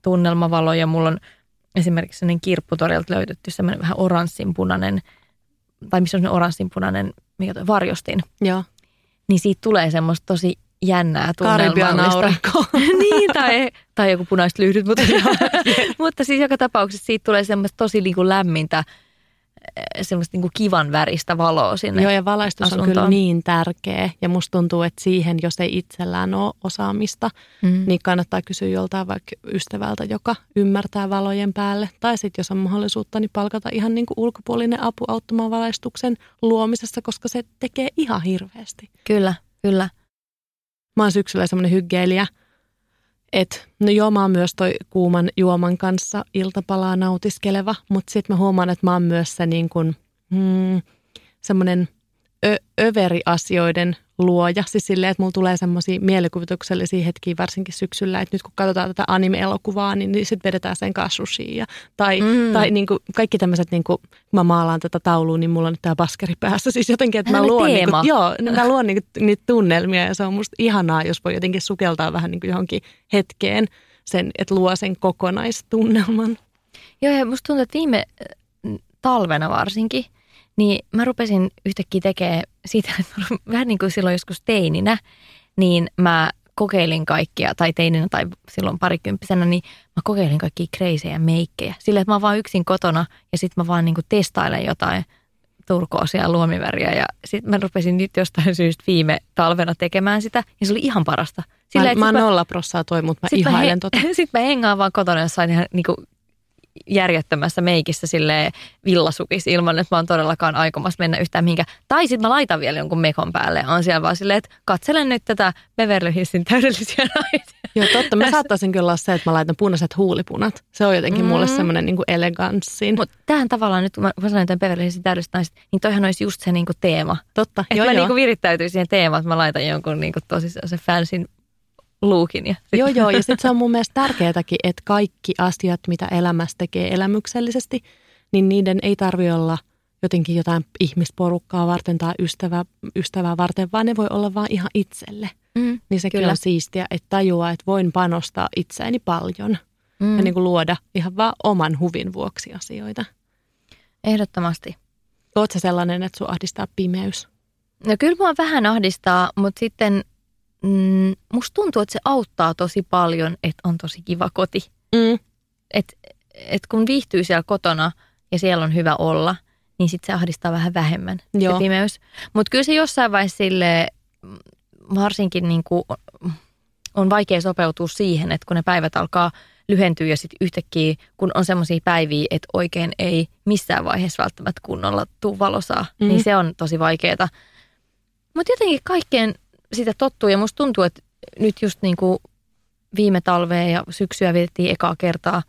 tunnelmavalo ja mulla on esimerkiksi sellainen kirpputorilta löytetty sellainen vähän oranssinpunainen, tai missä on oranssinpunainen mikä toi, varjostin. Joo. Niin siitä tulee semmoista tosi jännää tunnelmallista. niin, tai, tai joku punaiset lyhdyt, mutta, mutta siis joka tapauksessa siitä tulee semmoista tosi niin kuin lämmintä semmoista niin kuin kivan väristä valoa sinne Joo, ja valaistus asuntoon. on kyllä niin tärkeä. Ja musta tuntuu, että siihen, jos ei itsellään ole osaamista, mm. niin kannattaa kysyä joltain vaikka ystävältä, joka ymmärtää valojen päälle. Tai sitten jos on mahdollisuutta, niin palkata ihan niin kuin ulkopuolinen apu auttamaan valaistuksen luomisessa, koska se tekee ihan hirveästi. Kyllä, kyllä. Mä oon syksyllä semmoinen hyggeilijä – et, no joo, mä oon myös toi kuuman juoman kanssa iltapalaa nautiskeleva, mutta sitten mä huomaan, että mä oon myös se niin kuin, mm, semmoinen ö- överi-asioiden luoja. Siis silleen, että mulla tulee semmoisia mielikuvituksellisia hetkiä varsinkin syksyllä, että nyt kun katsotaan tätä anime-elokuvaa, niin, niin sitten vedetään sen kanssa Ja, tai mm. tai niin kuin, kaikki tämmöiset, niin kuin, kun mä maalaan tätä taulua, niin mulla on nyt tämä baskeri päässä. Siis jotenkin, että mä luon, niin kuin, joo, mä luon niin kuin, niitä tunnelmia ja se on musta ihanaa, jos voi jotenkin sukeltaa vähän niin kuin johonkin hetkeen sen, että luo sen kokonaistunnelman. Joo, ja musta tuntuu, että viime talvena varsinkin – niin mä rupesin yhtäkkiä tekemään siitä, että vähän niin kuin silloin joskus teininä, niin mä kokeilin kaikkia, tai teininä tai silloin parikymppisenä, niin mä kokeilin kaikkia kreisejä meikkejä. Sillä, että mä vaan yksin kotona ja sitten mä vaan niin kuin testailen jotain turkoosia luomiväriä ja sitten mä rupesin nyt jostain syystä viime talvena tekemään sitä ja se oli ihan parasta. Sillä, mä, mä nolla prossaa toi, mutta mä ihailen tota. Sitten mä hengaan vaan kotona jossain ihan niin kuin järjettömässä meikissä sille villasukis ilman, että mä oon todellakaan aikomassa mennä yhtään mihinkään. Tai sitten mä laitan vielä jonkun mekon päälle ja on siellä vaan silleen, että katselen nyt tätä Beverly Hillsin täydellisiä naisia. Joo, totta. Mä saattaisin kyllä olla se, että mä laitan punaiset huulipunat. Se on jotenkin mm. mulle semmoinen niin eleganssin. Mutta tähän tavallaan nyt, kun mä sanoin tämän Beverly Hillsin täydelliset naiset, niin toihan olisi just se niin kuin teema. Totta, että mä joo. Niin virittäytyisin siihen teemaan, että mä laitan jonkun niin kuin tosi se fansin luukin. Ja joo, joo. Ja sitten se on mun mielestä tärkeääkin, että kaikki asiat, mitä elämässä tekee elämyksellisesti, niin niiden ei tarvi olla jotenkin jotain ihmisporukkaa varten tai ystävää, ystävää varten, vaan ne voi olla vaan ihan itselle. Mm, niin sekin kyllä. on siistiä, että tajuaa, että voin panostaa itseäni paljon mm. ja niin kuin luoda ihan vaan oman huvin vuoksi asioita. Ehdottomasti. Oletko sellainen, että sinua ahdistaa pimeys? No kyllä mua vähän ahdistaa, mutta sitten mm, musta tuntuu, että se auttaa tosi paljon, että on tosi kiva koti. Mm. Et, et kun viihtyy siellä kotona ja siellä on hyvä olla, niin sitten se ahdistaa vähän vähemmän Joo. se pimeys. Mutta kyllä se jossain vaiheessa sille varsinkin niin kuin on vaikea sopeutua siihen, että kun ne päivät alkaa lyhentyy ja sitten yhtäkkiä, kun on semmoisia päiviä, että oikein ei missään vaiheessa välttämättä kunnolla tuu valosaa, mm. niin se on tosi vaikeaa. Mutta jotenkin kaikkeen sitä tottuu ja musta tuntuu, että nyt just niin kuin viime talvea ja syksyä vietettiin ekaa kertaa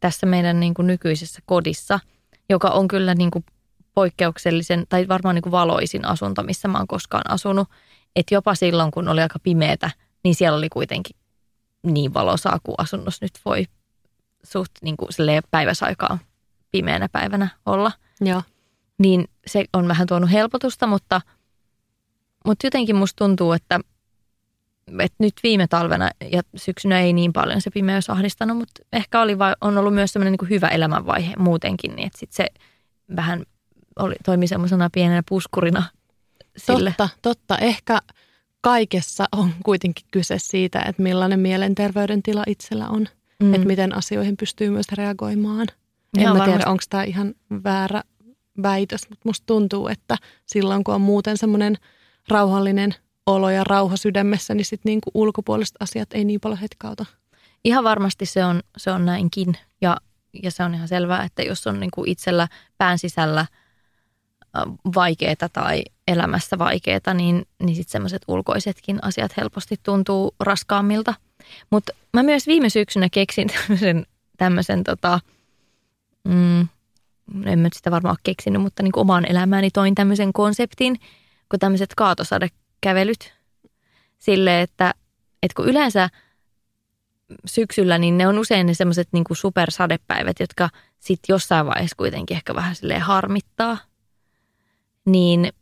tässä meidän niin kuin nykyisessä kodissa, joka on kyllä niin kuin poikkeuksellisen tai varmaan niin kuin valoisin asunto, missä mä oon koskaan asunut. Että jopa silloin, kun oli aika pimeätä, niin siellä oli kuitenkin niin valosaa kuin asunnossa nyt voi suht niin kuin päiväsaikaa pimeänä päivänä olla. Joo. Niin se on vähän tuonut helpotusta, mutta, mutta jotenkin musta tuntuu, että, että nyt viime talvena ja syksynä ei niin paljon se pimeys ahdistanut, mutta ehkä oli vai, on ollut myös sellainen niin hyvä elämänvaihe muutenkin, niin että sit se vähän oli, toimi semmoisena pienenä puskurina sille. Totta, totta. Ehkä kaikessa on kuitenkin kyse siitä, että millainen mielenterveydentila itsellä on. Mm. Että miten asioihin pystyy myös reagoimaan. Ihan en mä tiedä, onko tämä ihan väärä väitös, mutta musta tuntuu, että silloin kun on muuten semmoinen rauhallinen olo ja rauha sydämessä, niin sitten niinku ulkopuoliset asiat ei niin paljon hetkauta. Ihan varmasti se on, se on näinkin ja, ja se on ihan selvää, että jos on niinku itsellä pään sisällä – vaikeaa tai elämässä vaikeaa, niin, niin sitten semmoiset ulkoisetkin asiat helposti tuntuu raskaammilta. Mutta mä myös viime syksynä keksin tämmöisen, tämmöisen tota, mm, en mä sitä varmaan ole keksinyt, mutta niin omaan elämääni toin tämmöisen konseptin, kun tämmöiset kaatosadekävelyt. Sille, että, että kun yleensä syksyllä, niin ne on usein ne semmoiset niin supersadepäivät, jotka sitten jossain vaiheessa kuitenkin ehkä vähän silleen harmittaa niin,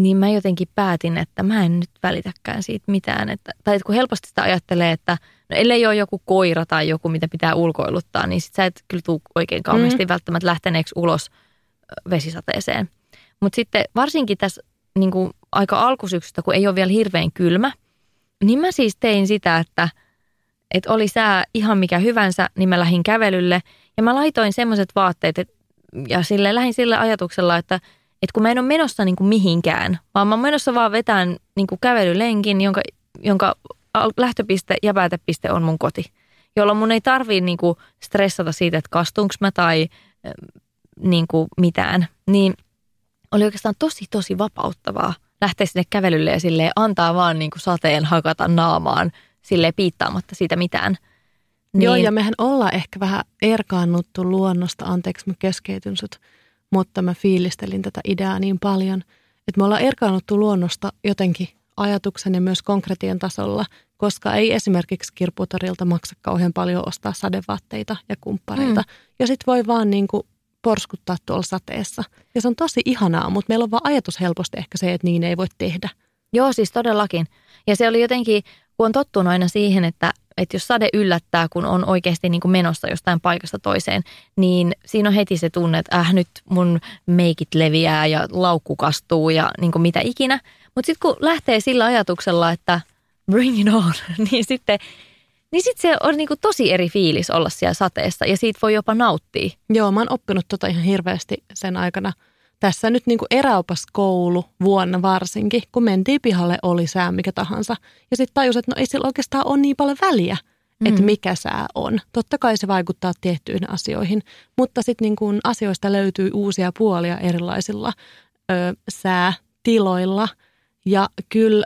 niin mä jotenkin päätin, että mä en nyt välitäkään siitä mitään. Että, tai että kun helposti sitä ajattelee, että no ellei ole joku koira tai joku, mitä pitää ulkoiluttaa, niin sit sä et kyllä tule oikein kauheasti mm. välttämättä lähteneeksi ulos vesisateeseen. Mutta sitten varsinkin tässä niin kuin aika alkusyksystä, kun ei ole vielä hirveän kylmä, niin mä siis tein sitä, että, että oli sää ihan mikä hyvänsä, niin mä lähdin kävelylle ja mä laitoin semmoiset vaatteet, että, ja sille lähdin sille ajatuksella, että – että kun mä en ole menossa niin kuin mihinkään, vaan mä oon menossa vaan vetään niin kuin kävelylenkin, jonka, jonka lähtöpiste ja päätepiste on mun koti. Jolloin mun ei tarvii niin kuin stressata siitä, että kastunko mä tai niin kuin mitään. Niin oli oikeastaan tosi, tosi vapauttavaa lähteä sinne kävelylle ja silleen antaa vaan niin kuin sateen hakata naamaan sille piittaamatta siitä mitään. Niin. Joo, ja mehän ollaan ehkä vähän erkaannuttu luonnosta. Anteeksi, mä keskeytyn sut mutta mä fiilistelin tätä ideaa niin paljon, että me ollaan erkaannuttu luonnosta jotenkin ajatuksen ja myös konkretian tasolla, koska ei esimerkiksi kirputorilta maksa kauhean paljon ostaa sadevaatteita ja kumppareita. Mm. Ja sitten voi vaan niin kuin porskuttaa tuolla sateessa. Ja se on tosi ihanaa, mutta meillä on vaan ajatus helposti ehkä se, että niin ei voi tehdä. Joo, siis todellakin. Ja se oli jotenkin, kun on tottunut aina siihen, että että jos sade yllättää, kun on oikeasti niin kuin menossa jostain paikasta toiseen, niin siinä on heti se tunne, että äh, nyt mun meikit leviää ja laukku kastuu ja niin kuin mitä ikinä. Mutta sitten kun lähtee sillä ajatuksella, että bring it on, niin sitten niin sitten se on niinku tosi eri fiilis olla siellä sateessa ja siitä voi jopa nauttia. Joo, mä oon oppinut tota ihan hirveästi sen aikana – tässä nyt niin kuin eräopas koulu vuonna varsinkin, kun mentiin pihalle, oli sää mikä tahansa. Ja sitten tajus, että no ei sillä oikeastaan ole niin paljon väliä, mm. että mikä sää on. Totta kai se vaikuttaa tiettyihin asioihin, mutta sitten niin kuin asioista löytyy uusia puolia erilaisilla ö, säätiloilla. Ja kyllä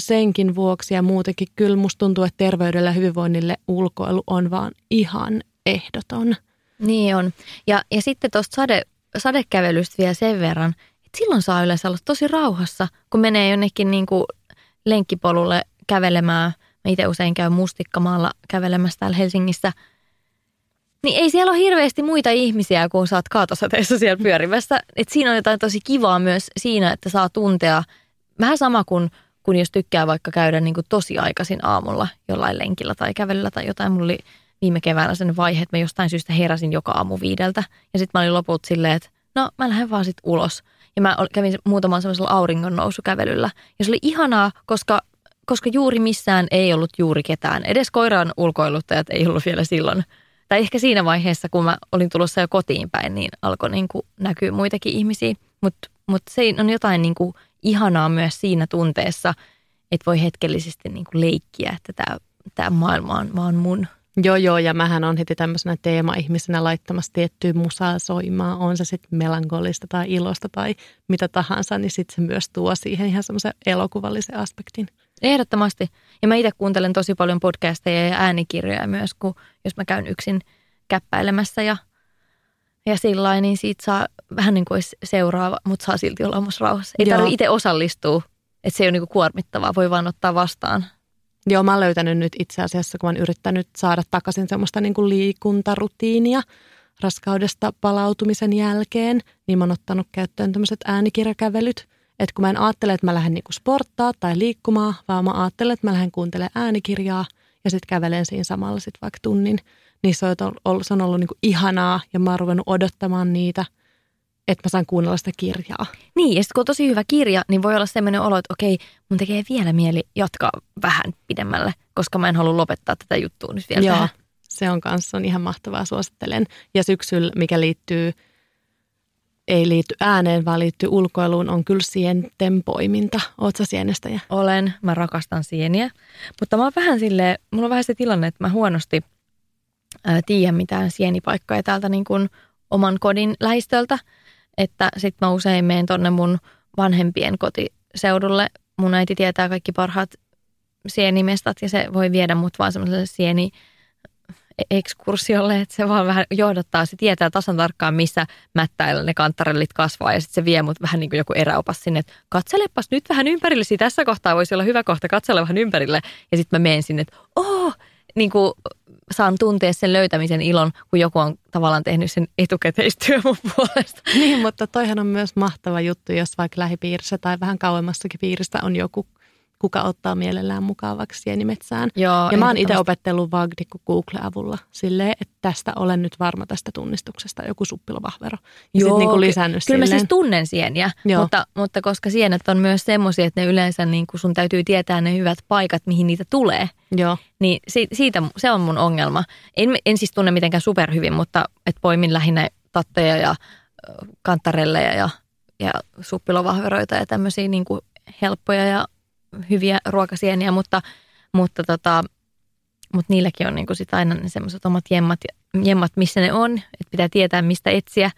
senkin vuoksi ja muutenkin kyllä musta tuntuu, että terveydelle ja hyvinvoinnille ulkoilu on vaan ihan ehdoton. Niin on. Ja, ja sitten tuosta sade, sadekävelystä vielä sen verran, että silloin saa yleensä olla tosi rauhassa, kun menee jonnekin niin kuin lenkkipolulle kävelemään. Mä itse usein käyn mustikkamaalla kävelemässä täällä Helsingissä. Niin ei siellä ole hirveästi muita ihmisiä, kun sä oot kaatosateessa siellä pyörimässä. Et siinä on jotain tosi kivaa myös siinä, että saa tuntea vähän sama kuin kun jos tykkää vaikka käydä niin kuin tosi aikaisin aamulla jollain lenkillä tai kävelyllä tai jotain. Mulla oli viime keväänä sen vaihe, että mä jostain syystä heräsin joka aamu viideltä. Ja sitten mä olin loput silleen, että no mä lähden vaan sitten ulos. Ja mä kävin muutaman semmoisella auringon nousukävelyllä. Ja se oli ihanaa, koska, koska juuri missään ei ollut juuri ketään. Edes koiran ulkoiluttajat ei ollut vielä silloin. Tai ehkä siinä vaiheessa, kun mä olin tulossa jo kotiin päin, niin alkoi niin näkyä muitakin ihmisiä. Mutta mut se on jotain niin kuin ihanaa myös siinä tunteessa, että voi hetkellisesti niin kuin leikkiä, että tämä maailma on vaan mun Joo, joo, ja mähän on heti tämmöisenä teema-ihmisenä laittamassa tiettyä musaa soimaan, on se sitten melankolista tai ilosta tai mitä tahansa, niin sitten se myös tuo siihen ihan semmoisen elokuvallisen aspektin. Ehdottomasti. Ja mä itse kuuntelen tosi paljon podcasteja ja äänikirjoja myös, kun jos mä käyn yksin käppäilemässä ja, ja sillä niin siitä saa vähän niin kuin olisi seuraava, mutta saa silti olla omassa rauhassa. Ei tarvitse itse osallistua, että se ei ole niin kuin kuormittavaa, voi vaan ottaa vastaan. Joo, mä oon löytänyt nyt itse asiassa, kun mä oon yrittänyt saada takaisin semmoista niin kuin liikuntarutiinia raskaudesta palautumisen jälkeen, niin mä oon ottanut käyttöön tämmöiset äänikirjakävelyt. Että kun mä en ajattele, että mä lähden niin sporttaa tai liikkumaan, vaan mä ajattelen, että mä lähden kuuntelemaan äänikirjaa ja sitten kävelen siinä samalla sitten vaikka tunnin. Niin se on ollut, se on ollut niin kuin ihanaa ja mä oon ruvennut odottamaan niitä – että mä saan kuunnella sitä kirjaa. Niin, ja sitten kun on tosi hyvä kirja, niin voi olla sellainen olo, että okei, mun tekee vielä mieli jatkaa vähän pidemmälle, koska mä en halua lopettaa tätä juttua nyt vielä Joo, tähän. se on kanssa on ihan mahtavaa, suosittelen. Ja syksyllä, mikä liittyy, ei liity ääneen, vaan liittyy ulkoiluun, on kyllä sienten poiminta. Oletko sienestäjä? Olen, mä rakastan sieniä. Mutta mä oon vähän sille, mulla on vähän se tilanne, että mä huonosti ää, tiedän mitään sienipaikkoja täältä niin kuin oman kodin lähistöltä – että sitten mä usein menen tonne mun vanhempien kotiseudulle. Mun äiti tietää kaikki parhaat sienimestat ja se voi viedä mut vaan semmoiselle sieni ekskursiolle, että se vaan vähän johdattaa. Se tietää tasan tarkkaan, missä mättäillä ne kantarellit kasvaa ja sitten se vie mut vähän niin kuin joku eräopas sinne, että katselepas nyt vähän ympärillesi. Tässä kohtaa voisi olla hyvä kohta katsella vähän ympärille. Ja sitten mä menen sinne, että oh, niin kuin saan tuntea sen löytämisen ilon, kun joku on tavallaan tehnyt sen etukäteistyö mun puolesta. Niin, mutta toihan on myös mahtava juttu, jos vaikka lähipiirissä tai vähän kauemmassakin piiristä on joku kuka ottaa mielellään mukaan vaikka sienimetsään. Joo, ja mä oon itse opetellut Vagdikku Google-avulla silleen, että tästä olen nyt varma tästä tunnistuksesta, joku suppilovahvero. Ja Joo, niin lisännyt kyllä silleen. mä siis tunnen sieniä, mutta, mutta koska sienet on myös semmoisia, että ne yleensä niin kuin sun täytyy tietää ne hyvät paikat, mihin niitä tulee. Joo. Niin siitä, se on mun ongelma. En, en siis tunne mitenkään superhyvin, mutta et poimin lähinnä tatteja ja kantarelleja ja, ja suppilovahveroita ja tämmöisiä niin kuin helppoja ja hyviä ruokasieniä, mutta, mutta, tota, mutta niilläkin on niinku sit aina ne semmoiset omat jemmat, jemmat, missä ne on, että pitää tietää, mistä etsiä.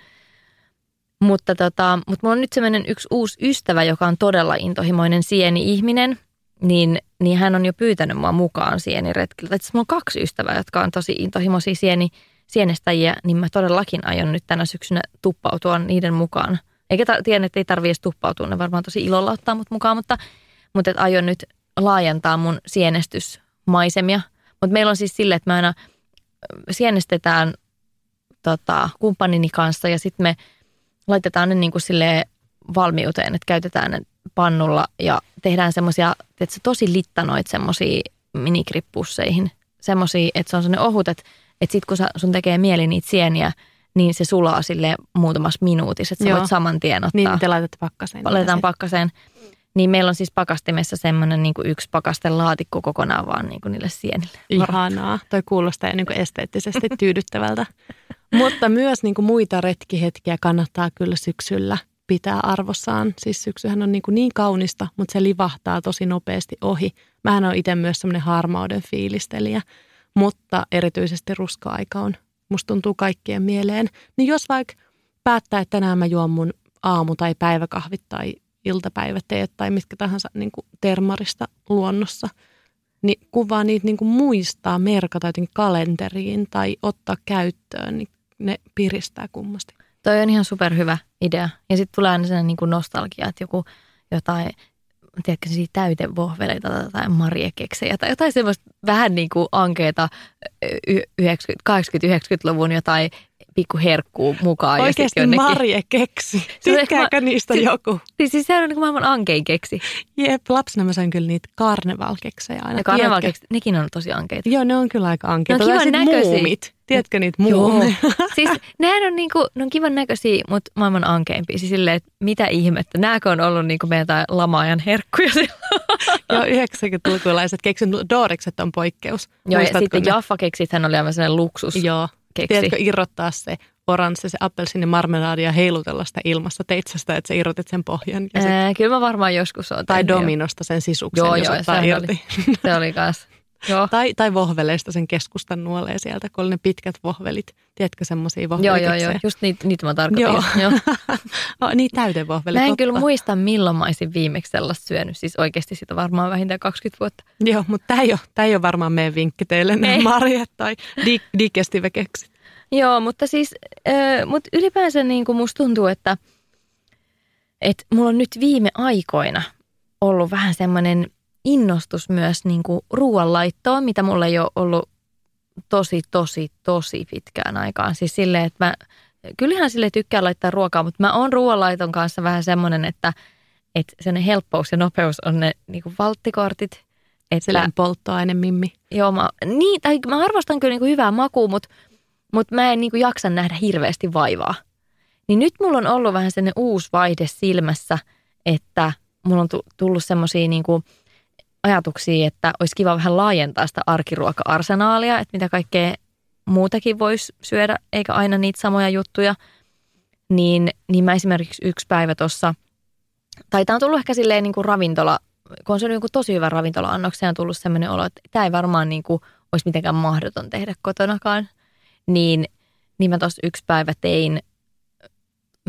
Mutta, tota, mutta mulla on nyt semmoinen yksi uusi ystävä, joka on todella intohimoinen sieni-ihminen, niin, niin hän on jo pyytänyt mua mukaan sieniretkiltä. Että mulla on kaksi ystävää, jotka on tosi intohimoisia sieni, sienestäjiä, niin mä todellakin aion nyt tänä syksynä tuppautua niiden mukaan. Eikä ta- tiedä, että ei tarvitse tuppautua, ne varmaan tosi ilolla ottaa mut mukaan, mutta mutta että aion nyt laajentaa mun sienestysmaisemia. Mutta meillä on siis sille, että me aina sienestetään tota, kumppanini kanssa ja sitten me laitetaan ne niin kuin valmiuteen, että käytetään ne pannulla ja tehdään semmoisia, että se tosi littanoit semmoisia minikrippuseihin. Semmoisia, että se on semmoinen ohut, että, että sitten kun sun tekee mieli niitä sieniä, niin se sulaa sille muutamassa minuutissa, että sä Joo. voit saman tien ottaa. Niin, te laitatte pakkaseen. Laitetaan pakkaseen. Niin meillä on siis pakastimessa semmoinen niin yksi pakastelaatikko kokonaan vaan niin kuin niille sienille. Ihanaa. Toi kuulostaa niin kuin esteettisesti tyydyttävältä. Mutta myös niin kuin muita retkihetkiä kannattaa kyllä syksyllä pitää arvossaan. Siis syksyhän on niin, kuin niin kaunista, mutta se livahtaa tosi nopeasti ohi. Mähän on itse myös semmoinen harmauden fiilistelijä, mutta erityisesti ruska-aika on, musta tuntuu kaikkien mieleen. Niin jos vaikka päättää, että tänään mä juon mun aamu- tai päiväkahvit tai iltapäiväteet tai mitkä tahansa niin kuin termarista luonnossa, niin kuvaa niitä niin kuin muistaa, merkata jotenkin kalenteriin tai ottaa käyttöön, niin ne piristää kummasti. Toi on ihan superhyvä idea. Ja sitten tulee aina sellainen niin kuin nostalgia, että joku jotain, tiedätkö, täytevohveleita tai mariekeksejä tai jotain semmoista vähän niin kuin ankeita 80-90-luvun jotain pikku herkkuu mukaan. Oikeasti Marje keksi. Tykkääkö niistä si- joku? Siis, siis se on niin kuin maailman ankein keksi. Jep, lapsena mä sain kyllä niitä karnevalkeksejä aina. Ja karnevalkeksi, nekin on tosi ankeita. Joo, ne on kyllä aika ankeita. Ne on kivan näköisiä. Muumit. Tiedätkö niitä muumeja? siis nehän on, niinku, ne on kivan näköisiä, mutta maailman ankeimpia. Siis silleen, että mitä ihmettä. Nääkö on ollut niinku meidän tai lama-ajan herkkuja Joo, 90-lukulaiset keksin. Doorikset on poikkeus. Joo, Muistatko ja sitten Jaffa-keksit hän oli aivan sellainen luksus. Joo, keksi. Tiedätkö irrottaa se oranssi, se appelsiini marmelaadi ja heilutella sitä ilmassa teitsästä, että sä irrotit sen pohjan. Ja sit... Ää, kyllä mä varmaan joskus oon Tai dominosta sen sisuksen, joo, jos joo, ottaa se irti. Oli, se oli kans. Joo. Tai, tai vohveleista sen keskustan nuolee sieltä, kun oli ne pitkät vohvelit. Tiedätkö semmoisia Joo, vohvelikeksejä? joo, joo. Just niitä, niitä mä tarkoitin. Joo. Joo. oh, niin täytevohveli, Mä en totta. kyllä muista, milloin mä olisin viimeksi sellaista syönyt. Siis oikeasti sitä varmaan vähintään 20 vuotta. Joo, mutta tämä ei, ole, ei ole varmaan meidän vinkki teille, ne marjat tai di- digestive-keksit. Joo, mutta siis äh, mut ylipäänsä niin kuin musta tuntuu, että, että mulla on nyt viime aikoina ollut vähän semmoinen innostus myös niin kuin ruoanlaittoon, mitä mulla ei ole ollut tosi, tosi, tosi pitkään aikaan. Siis silleen, että mä kyllähän sille tykkään laittaa ruokaa, mutta mä oon ruoanlaiton kanssa vähän semmoinen, että, että sen helppous ja nopeus on ne niin kuin valttikortit. Että, Silleen polttoaine mimmi. Joo, mä, niin, tai mä arvostan kyllä niin kuin hyvää makua, mutta, mutta mä en niin kuin jaksa nähdä hirveästi vaivaa. Niin nyt mulla on ollut vähän sellainen uusi vaihde silmässä, että mulla on tu- tullut semmoisia niin kuin ajatuksia, että olisi kiva vähän laajentaa sitä arkiruoka-arsenaalia, että mitä kaikkea muutakin voisi syödä, eikä aina niitä samoja juttuja. Niin, niin mä esimerkiksi yksi päivä tuossa, tai tämä on tullut ehkä silleen niin kuin ravintola, kun on syönyt joku tosi hyvä ravintola-annoksen ja on tullut sellainen olo, että tämä ei varmaan niin kuin olisi mitenkään mahdoton tehdä kotonakaan. Niin, niin mä tuossa yksi päivä tein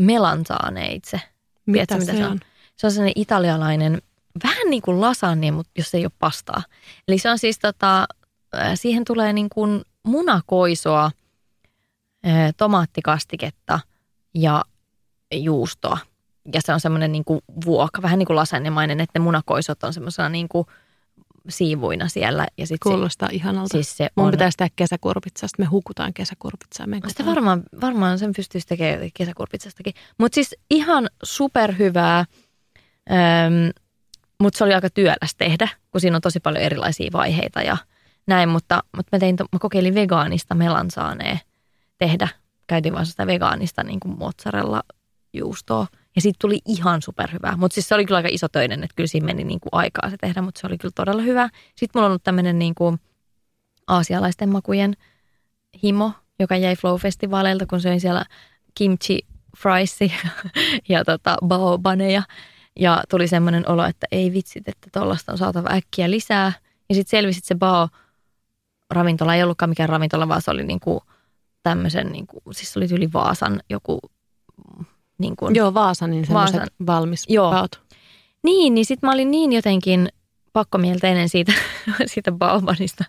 melanzaaneitse. Mitä Tiedätkö, se, mitä se on? on? Se on sellainen italialainen, vähän niin kuin lasagne, mutta jos ei ole pastaa. Eli se on siis tota, siihen tulee niin kuin munakoisoa, tomaattikastiketta ja juustoa. Ja se on semmoinen niin kuin vuokka, vähän niin kuin lasagnemainen, että ne munakoisot on semmoisena niin kuin siivuina siellä. Ja sit Kuulostaa ihanalta. se, siis se Mun on, pitäisi tehdä kesäkurpitsaa, sitten me hukutaan kesäkurpitsaa. sitä varmaan, varmaan sen pystyisi tekemään kesäkurpitsastakin. Mutta siis ihan superhyvää, mutta se oli aika työläs tehdä, kun siinä on tosi paljon erilaisia vaiheita ja näin. Mutta, mutta mä, tein, to- mä kokeilin vegaanista melansaaneen tehdä. Käytin vaan sitä vegaanista niin kuin mozzarella juustoa. Ja siitä tuli ihan superhyvää. Mutta siis se oli kyllä aika isotöinen, että kyllä siinä meni niin kuin aikaa se tehdä, mutta se oli kyllä todella hyvä. Sitten mulla on ollut tämmöinen niin kuin aasialaisten makujen himo, joka jäi Flow-festivaaleilta, kun söin siellä kimchi friesi ja tota, baobaneja. Ja tuli semmoinen olo, että ei vitsit, että tuollaista on saatava äkkiä lisää. Ja sitten selvisi, että se bao ravintola ei ollutkaan mikään ravintola, vaan se oli niinku tämmöisen, niinku, siis se oli yli Vaasan joku niin kuin, Joo, Vaasa, niin semmoiset Vaasan- valmis Joo. paut. Niin, niin sitten mä olin niin jotenkin pakkomielteinen siitä, siitä baobanista,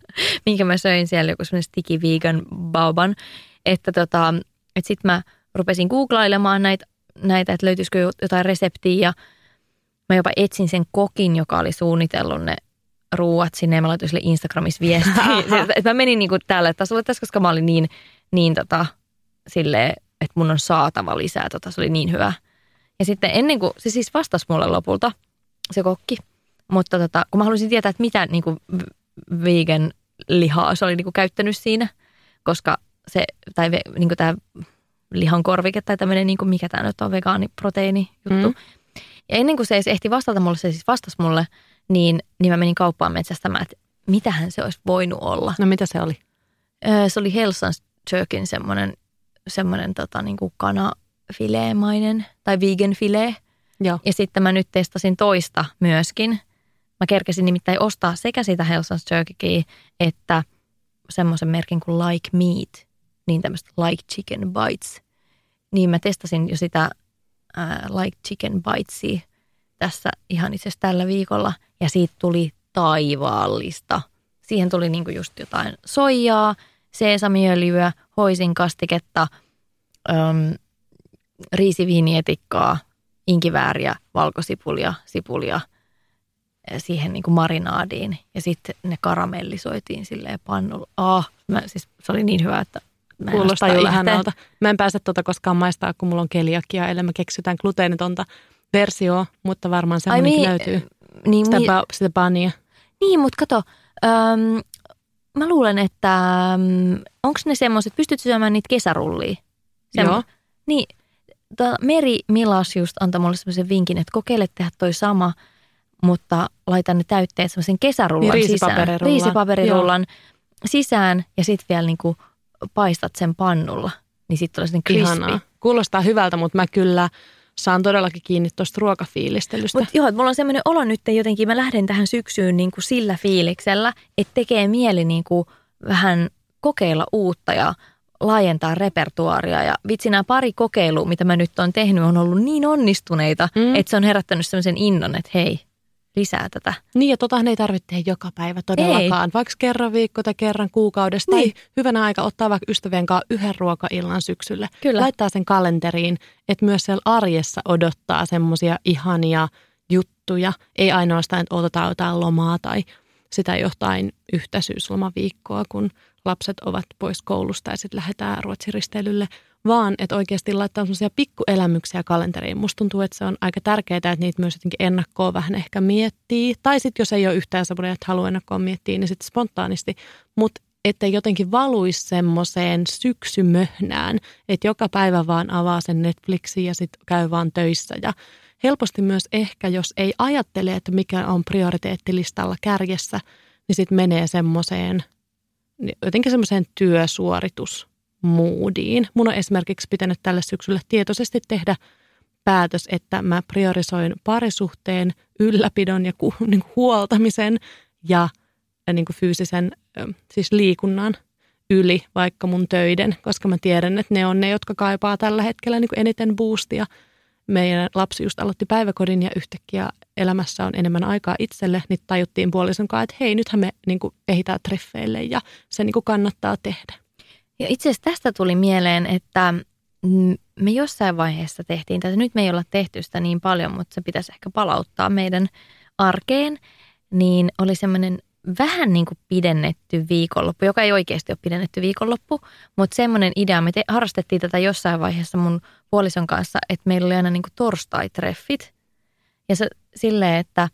minkä mä söin siellä, joku semmoinen sticky vegan baoban, että tota, et sitten mä rupesin googlailemaan näitä, näitä, että löytyisikö jo- jotain reseptiä ja mä jopa etsin sen kokin, joka oli suunnitellut ne ruuat sinne ja mä laitoin sille Instagramissa viestiä. Että mä menin niinku tälle tasolle tässä, koska mä olin niin, niin tota, silleen, että mun on saatava lisää tota, se oli niin hyvä. Ja sitten ennen kuin, se siis vastasi mulle lopulta, se kokki, mutta tota, kun mä halusin tietää, että mitä niin kuin vegan lihaa se oli niin kuin käyttänyt siinä, koska se, tai ve, niin kuin tämä lihan korvike tai tämmöinen, niin kuin mikä tämä nyt on, vegaaniproteiini juttu. Mm. Ja ennen kuin se edes ehti vastata mulle, se siis vastasi mulle, niin, niin mä menin kauppaan metsästämään, että mitähän se olisi voinut olla. No mitä se oli? Öö, Se oli Helsans Jerkin semmoinen, semmoinen tota, niin kuin kanafileemainen tai vegan filee. Joo. Ja sitten mä nyt testasin toista myöskin. Mä kerkesin nimittäin ostaa sekä sitä Helsans Jerkyä että semmoisen merkin kuin Like Meat, niin tämmöistä Like Chicken Bites. Niin mä testasin jo sitä ää, Like Chicken Bitesia tässä ihan itse asiassa tällä viikolla. Ja siitä tuli taivaallista. Siihen tuli niinku just jotain soijaa, seesamiöljyä, hoisinkastiketta, äm, riisiviinietikkaa, inkivääriä, valkosipulia, sipulia siihen niin kuin marinaadiin. Ja sitten ne karamellisoitiin silleen pannulla. Ah, mä, siis se oli niin hyvä, että mä en Kuulostaa lähänalta. Mä en pääse tuota koskaan maistaa, kun mulla on keliakia, ellei mä keksitään gluteenitonta versioa, mutta varmaan semmoinenkin mi- löytyy. Niin, Sitä, mi- ba- sitä bania. niin mutta kato, äm, mä luulen, että onko ne semmoiset, pystytkö syömään niitä kesärullia? Joo. Niin, tota, Meri Milas just antoi mulle semmoisen vinkin, että kokeile tehdä toi sama, mutta laita ne täytteet semmoisen kesärullan Niin, sisään. riisipaperirullan. Riisipaperirullan sisään ja sitten vielä niinku paistat sen pannulla. Niin sitten tulee sitten crispy. Ihanaa. Kuulostaa hyvältä, mutta mä kyllä saan todellakin kiinni tuosta ruokafiilistelystä. Mutta joo, mulla on semmoinen olo nyt jotenkin, mä lähden tähän syksyyn niin kuin sillä fiiliksellä, että tekee mieli niin kuin vähän kokeilla uutta ja laajentaa repertuaria. Ja vitsi nämä pari kokeilua, mitä mä nyt on tehnyt, on ollut niin onnistuneita, mm. että se on herättänyt semmoisen innon, että hei, lisää tätä. Niin ja totahan ei tarvitse tehdä joka päivä todellakaan, ei. vaikka kerran viikko tai kerran kuukaudessa niin. tai hyvänä aika ottaa vaikka ystävien kanssa yhden ruokaillan syksylle. Kyllä. Laittaa sen kalenteriin, että myös siellä arjessa odottaa semmoisia ihania juttuja, ei ainoastaan, että otetaan jotain lomaa tai sitä jotain yhtä syyslomaviikkoa, kun lapset ovat pois koulusta ja sitten lähdetään ruotsiristeilylle, vaan että oikeasti laittaa sellaisia pikkuelämyksiä kalenteriin. Musta tuntuu, että se on aika tärkeää, että niitä myös jotenkin ennakkoon vähän ehkä miettii. Tai sitten jos ei ole yhtään semmoinen, että haluaa ennakkoon miettiä, niin sitten spontaanisti. Mutta että jotenkin valuisi semmoiseen syksymöhnään, että joka päivä vaan avaa sen Netflixin ja sitten käy vaan töissä. Ja helposti myös ehkä, jos ei ajattele, että mikä on prioriteettilistalla kärjessä, niin sitten menee semmoiseen jotenkin semmoiseen työsuoritusmoodiin. Mun on esimerkiksi pitänyt tälle syksyllä tietoisesti tehdä päätös, että mä priorisoin parisuhteen, ylläpidon ja ku, niin kuin huoltamisen ja, niin kuin fyysisen siis liikunnan yli vaikka mun töiden, koska mä tiedän, että ne on ne, jotka kaipaa tällä hetkellä niin kuin eniten boostia. Meidän lapsi just aloitti päiväkodin ja yhtäkkiä elämässä on enemmän aikaa itselle, niin tajuttiin puolison kanssa, että hei, nythän me niin kuin, ehditään treffeille ja se niin kuin, kannattaa tehdä. Ja itse asiassa tästä tuli mieleen, että me jossain vaiheessa tehtiin tätä. Nyt me ei olla tehty sitä niin paljon, mutta se pitäisi ehkä palauttaa meidän arkeen. Niin oli semmoinen vähän niin kuin pidennetty viikonloppu, joka ei oikeasti ole pidennetty viikonloppu, mutta semmoinen idea, me te, harrastettiin tätä jossain vaiheessa mun puolison kanssa, että meillä oli aina niin kuin torstai-treffit. Ja se silleen, että,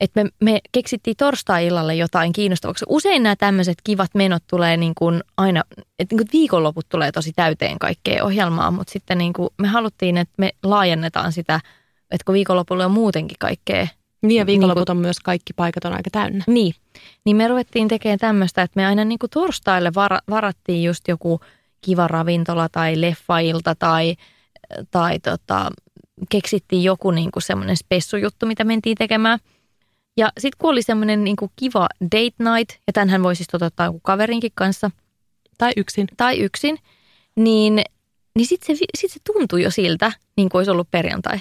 että me, me keksittiin torstai-illalle jotain kiinnostavaksi. Usein nämä tämmöiset kivat menot tulee niin kuin aina, että niin kuin viikonloput tulee tosi täyteen kaikkea ohjelmaa, mutta sitten niin kuin me haluttiin, että me laajennetaan sitä, että kun viikonlopulla on muutenkin kaikkea niin ja viikonloput niin on myös kaikki paikat on aika täynnä. Niin, niin me ruvettiin tekemään tämmöistä, että me aina niin kuin torstaille var, varattiin just joku kiva ravintola tai leffailta tai, tai tota, keksittiin joku niin kuin semmoinen spessujuttu, mitä mentiin tekemään. Ja sitten kun oli semmoinen niin kuin kiva date night, ja tämänhän voi siis toteuttaa joku kaverinkin kanssa. Tai yksin. Tai yksin. Niin, niin sitten se, sit se tuntui jo siltä, niin kuin olisi ollut perjantai.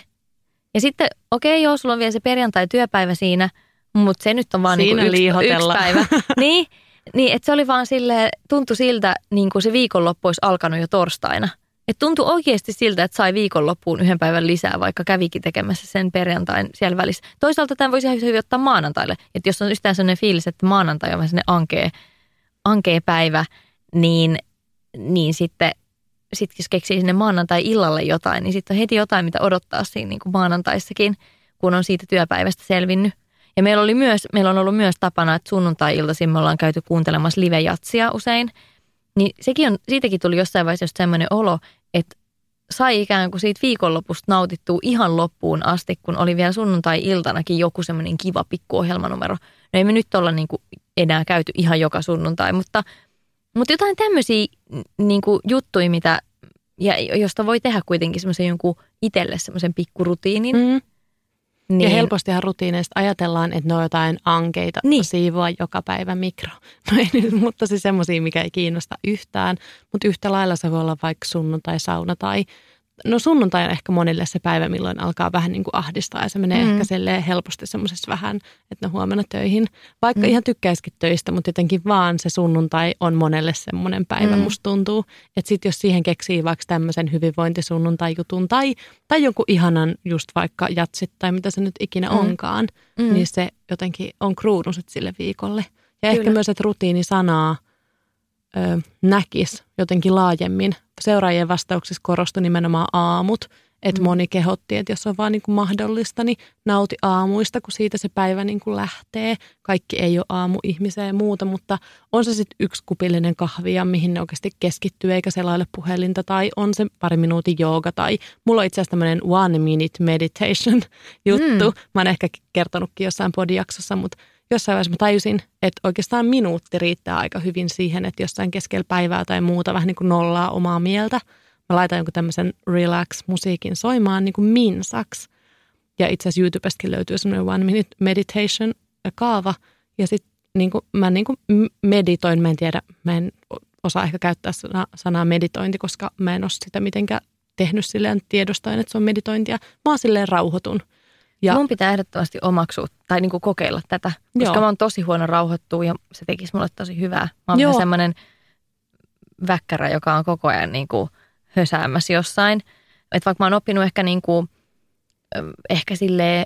Ja sitten, okei okay, joo, sulla on vielä se perjantai-työpäivä siinä, mutta se nyt on vaan niin kuin yksi, yksi päivä. niin, niin että se oli vaan sille tuntui siltä, niin kuin se viikonloppu olisi alkanut jo torstaina. Et tuntui oikeasti siltä, että sai viikonloppuun yhden päivän lisää, vaikka kävikin tekemässä sen perjantain siellä välissä. Toisaalta tämän voisi ihan hyvin ottaa maanantaille. Että jos on yhtään sellainen fiilis, että maanantai on vähän sellainen ankee, ankee päivä, niin, niin sitten sit jos keksii sinne maanantai-illalle jotain, niin sitten on heti jotain, mitä odottaa siinä niin kuin maanantaissakin, kun on siitä työpäivästä selvinnyt. Ja meillä, oli myös, meillä on ollut myös tapana, että sunnuntai-iltaisin me ollaan käyty kuuntelemassa live-jatsia usein. Niin sekin on, siitäkin tuli jossain vaiheessa just sellainen olo, että sai ikään kuin siitä viikonlopusta nautittua ihan loppuun asti, kun oli vielä sunnuntai-iltanakin joku semmoinen kiva pikkuohjelmanumero. No ei me nyt olla niin kuin enää käyty ihan joka sunnuntai, mutta, mutta jotain tämmöisiä niin kuin juttuja, mitä, ja josta voi tehdä kuitenkin semmoisen jonkun itselle semmoisen pikkurutiinin. Mm. Niin. Ja helpostihan rutiineista ajatellaan, että ne on jotain ankeita niin. siivoa joka päivä mikro. No ei nyt, mutta siis semmoisia, mikä ei kiinnosta yhtään. Mutta yhtä lailla se voi olla vaikka sunnuntai sauna tai no sunnuntai on ehkä monille se päivä, milloin alkaa vähän niin kuin ahdistaa ja se menee mm. ehkä helposti semmoisessa vähän, että no huomenna töihin. Vaikka mm. ihan tykkäisikin töistä, mutta jotenkin vaan se sunnuntai on monelle semmoinen päivä, mm. musta tuntuu. Että sitten jos siihen keksii vaikka tämmöisen hyvinvointisunnuntai-jutun tai, tai jonkun ihanan just vaikka jatsit tai mitä se nyt ikinä mm. onkaan, mm. niin se jotenkin on kruunus sille viikolle. Ja Kyllä. ehkä myös, että rutiini sanaa – ö, näkisi jotenkin laajemmin. Seuraajien vastauksissa korostui nimenomaan aamut, että mm. moni kehotti, että jos on vaan niin kuin mahdollista, niin nauti aamuista, kun siitä se päivä niin kuin lähtee. Kaikki ei ole aamu-ihmisiä ja muuta, mutta on se sitten yksi kupillinen kahvia, mihin ne oikeasti keskittyy, eikä selaile puhelinta, tai on se pari minuutin jooga, tai mulla on itse asiassa tämmöinen one minute meditation juttu. Mm. Mä oon ehkä kertonutkin jossain podijaksossa, mutta jossain vaiheessa mä tajusin, että oikeastaan minuutti riittää aika hyvin siihen, että jossain keskellä päivää tai muuta vähän niin kuin nollaa omaa mieltä. mä laitan jonkun tämmöisen relax-musiikin soimaan niin kuin minsaksi. Ja itse asiassa YouTubestakin löytyy semmoinen one minute meditation kaava. Ja sitten niin mä niin kuin meditoin, mä en tiedä, mä en osaa ehkä käyttää sana, sanaa meditointi, koska mä en ole sitä mitenkään tehnyt silleen tiedostaen, että se on meditointia. Mä oon silleen rauhoitun. Ja Mun pitää ehdottomasti omaksua tai niin kuin kokeilla tätä, koska Joo. mä oon tosi huono rauhoittua ja se tekisi mulle tosi hyvää. Mä oon semmoinen väkkärä, joka on koko ajan niin kuin hösäämässä jossain. Että vaikka mä oon oppinut ehkä, niin kuin, ehkä sille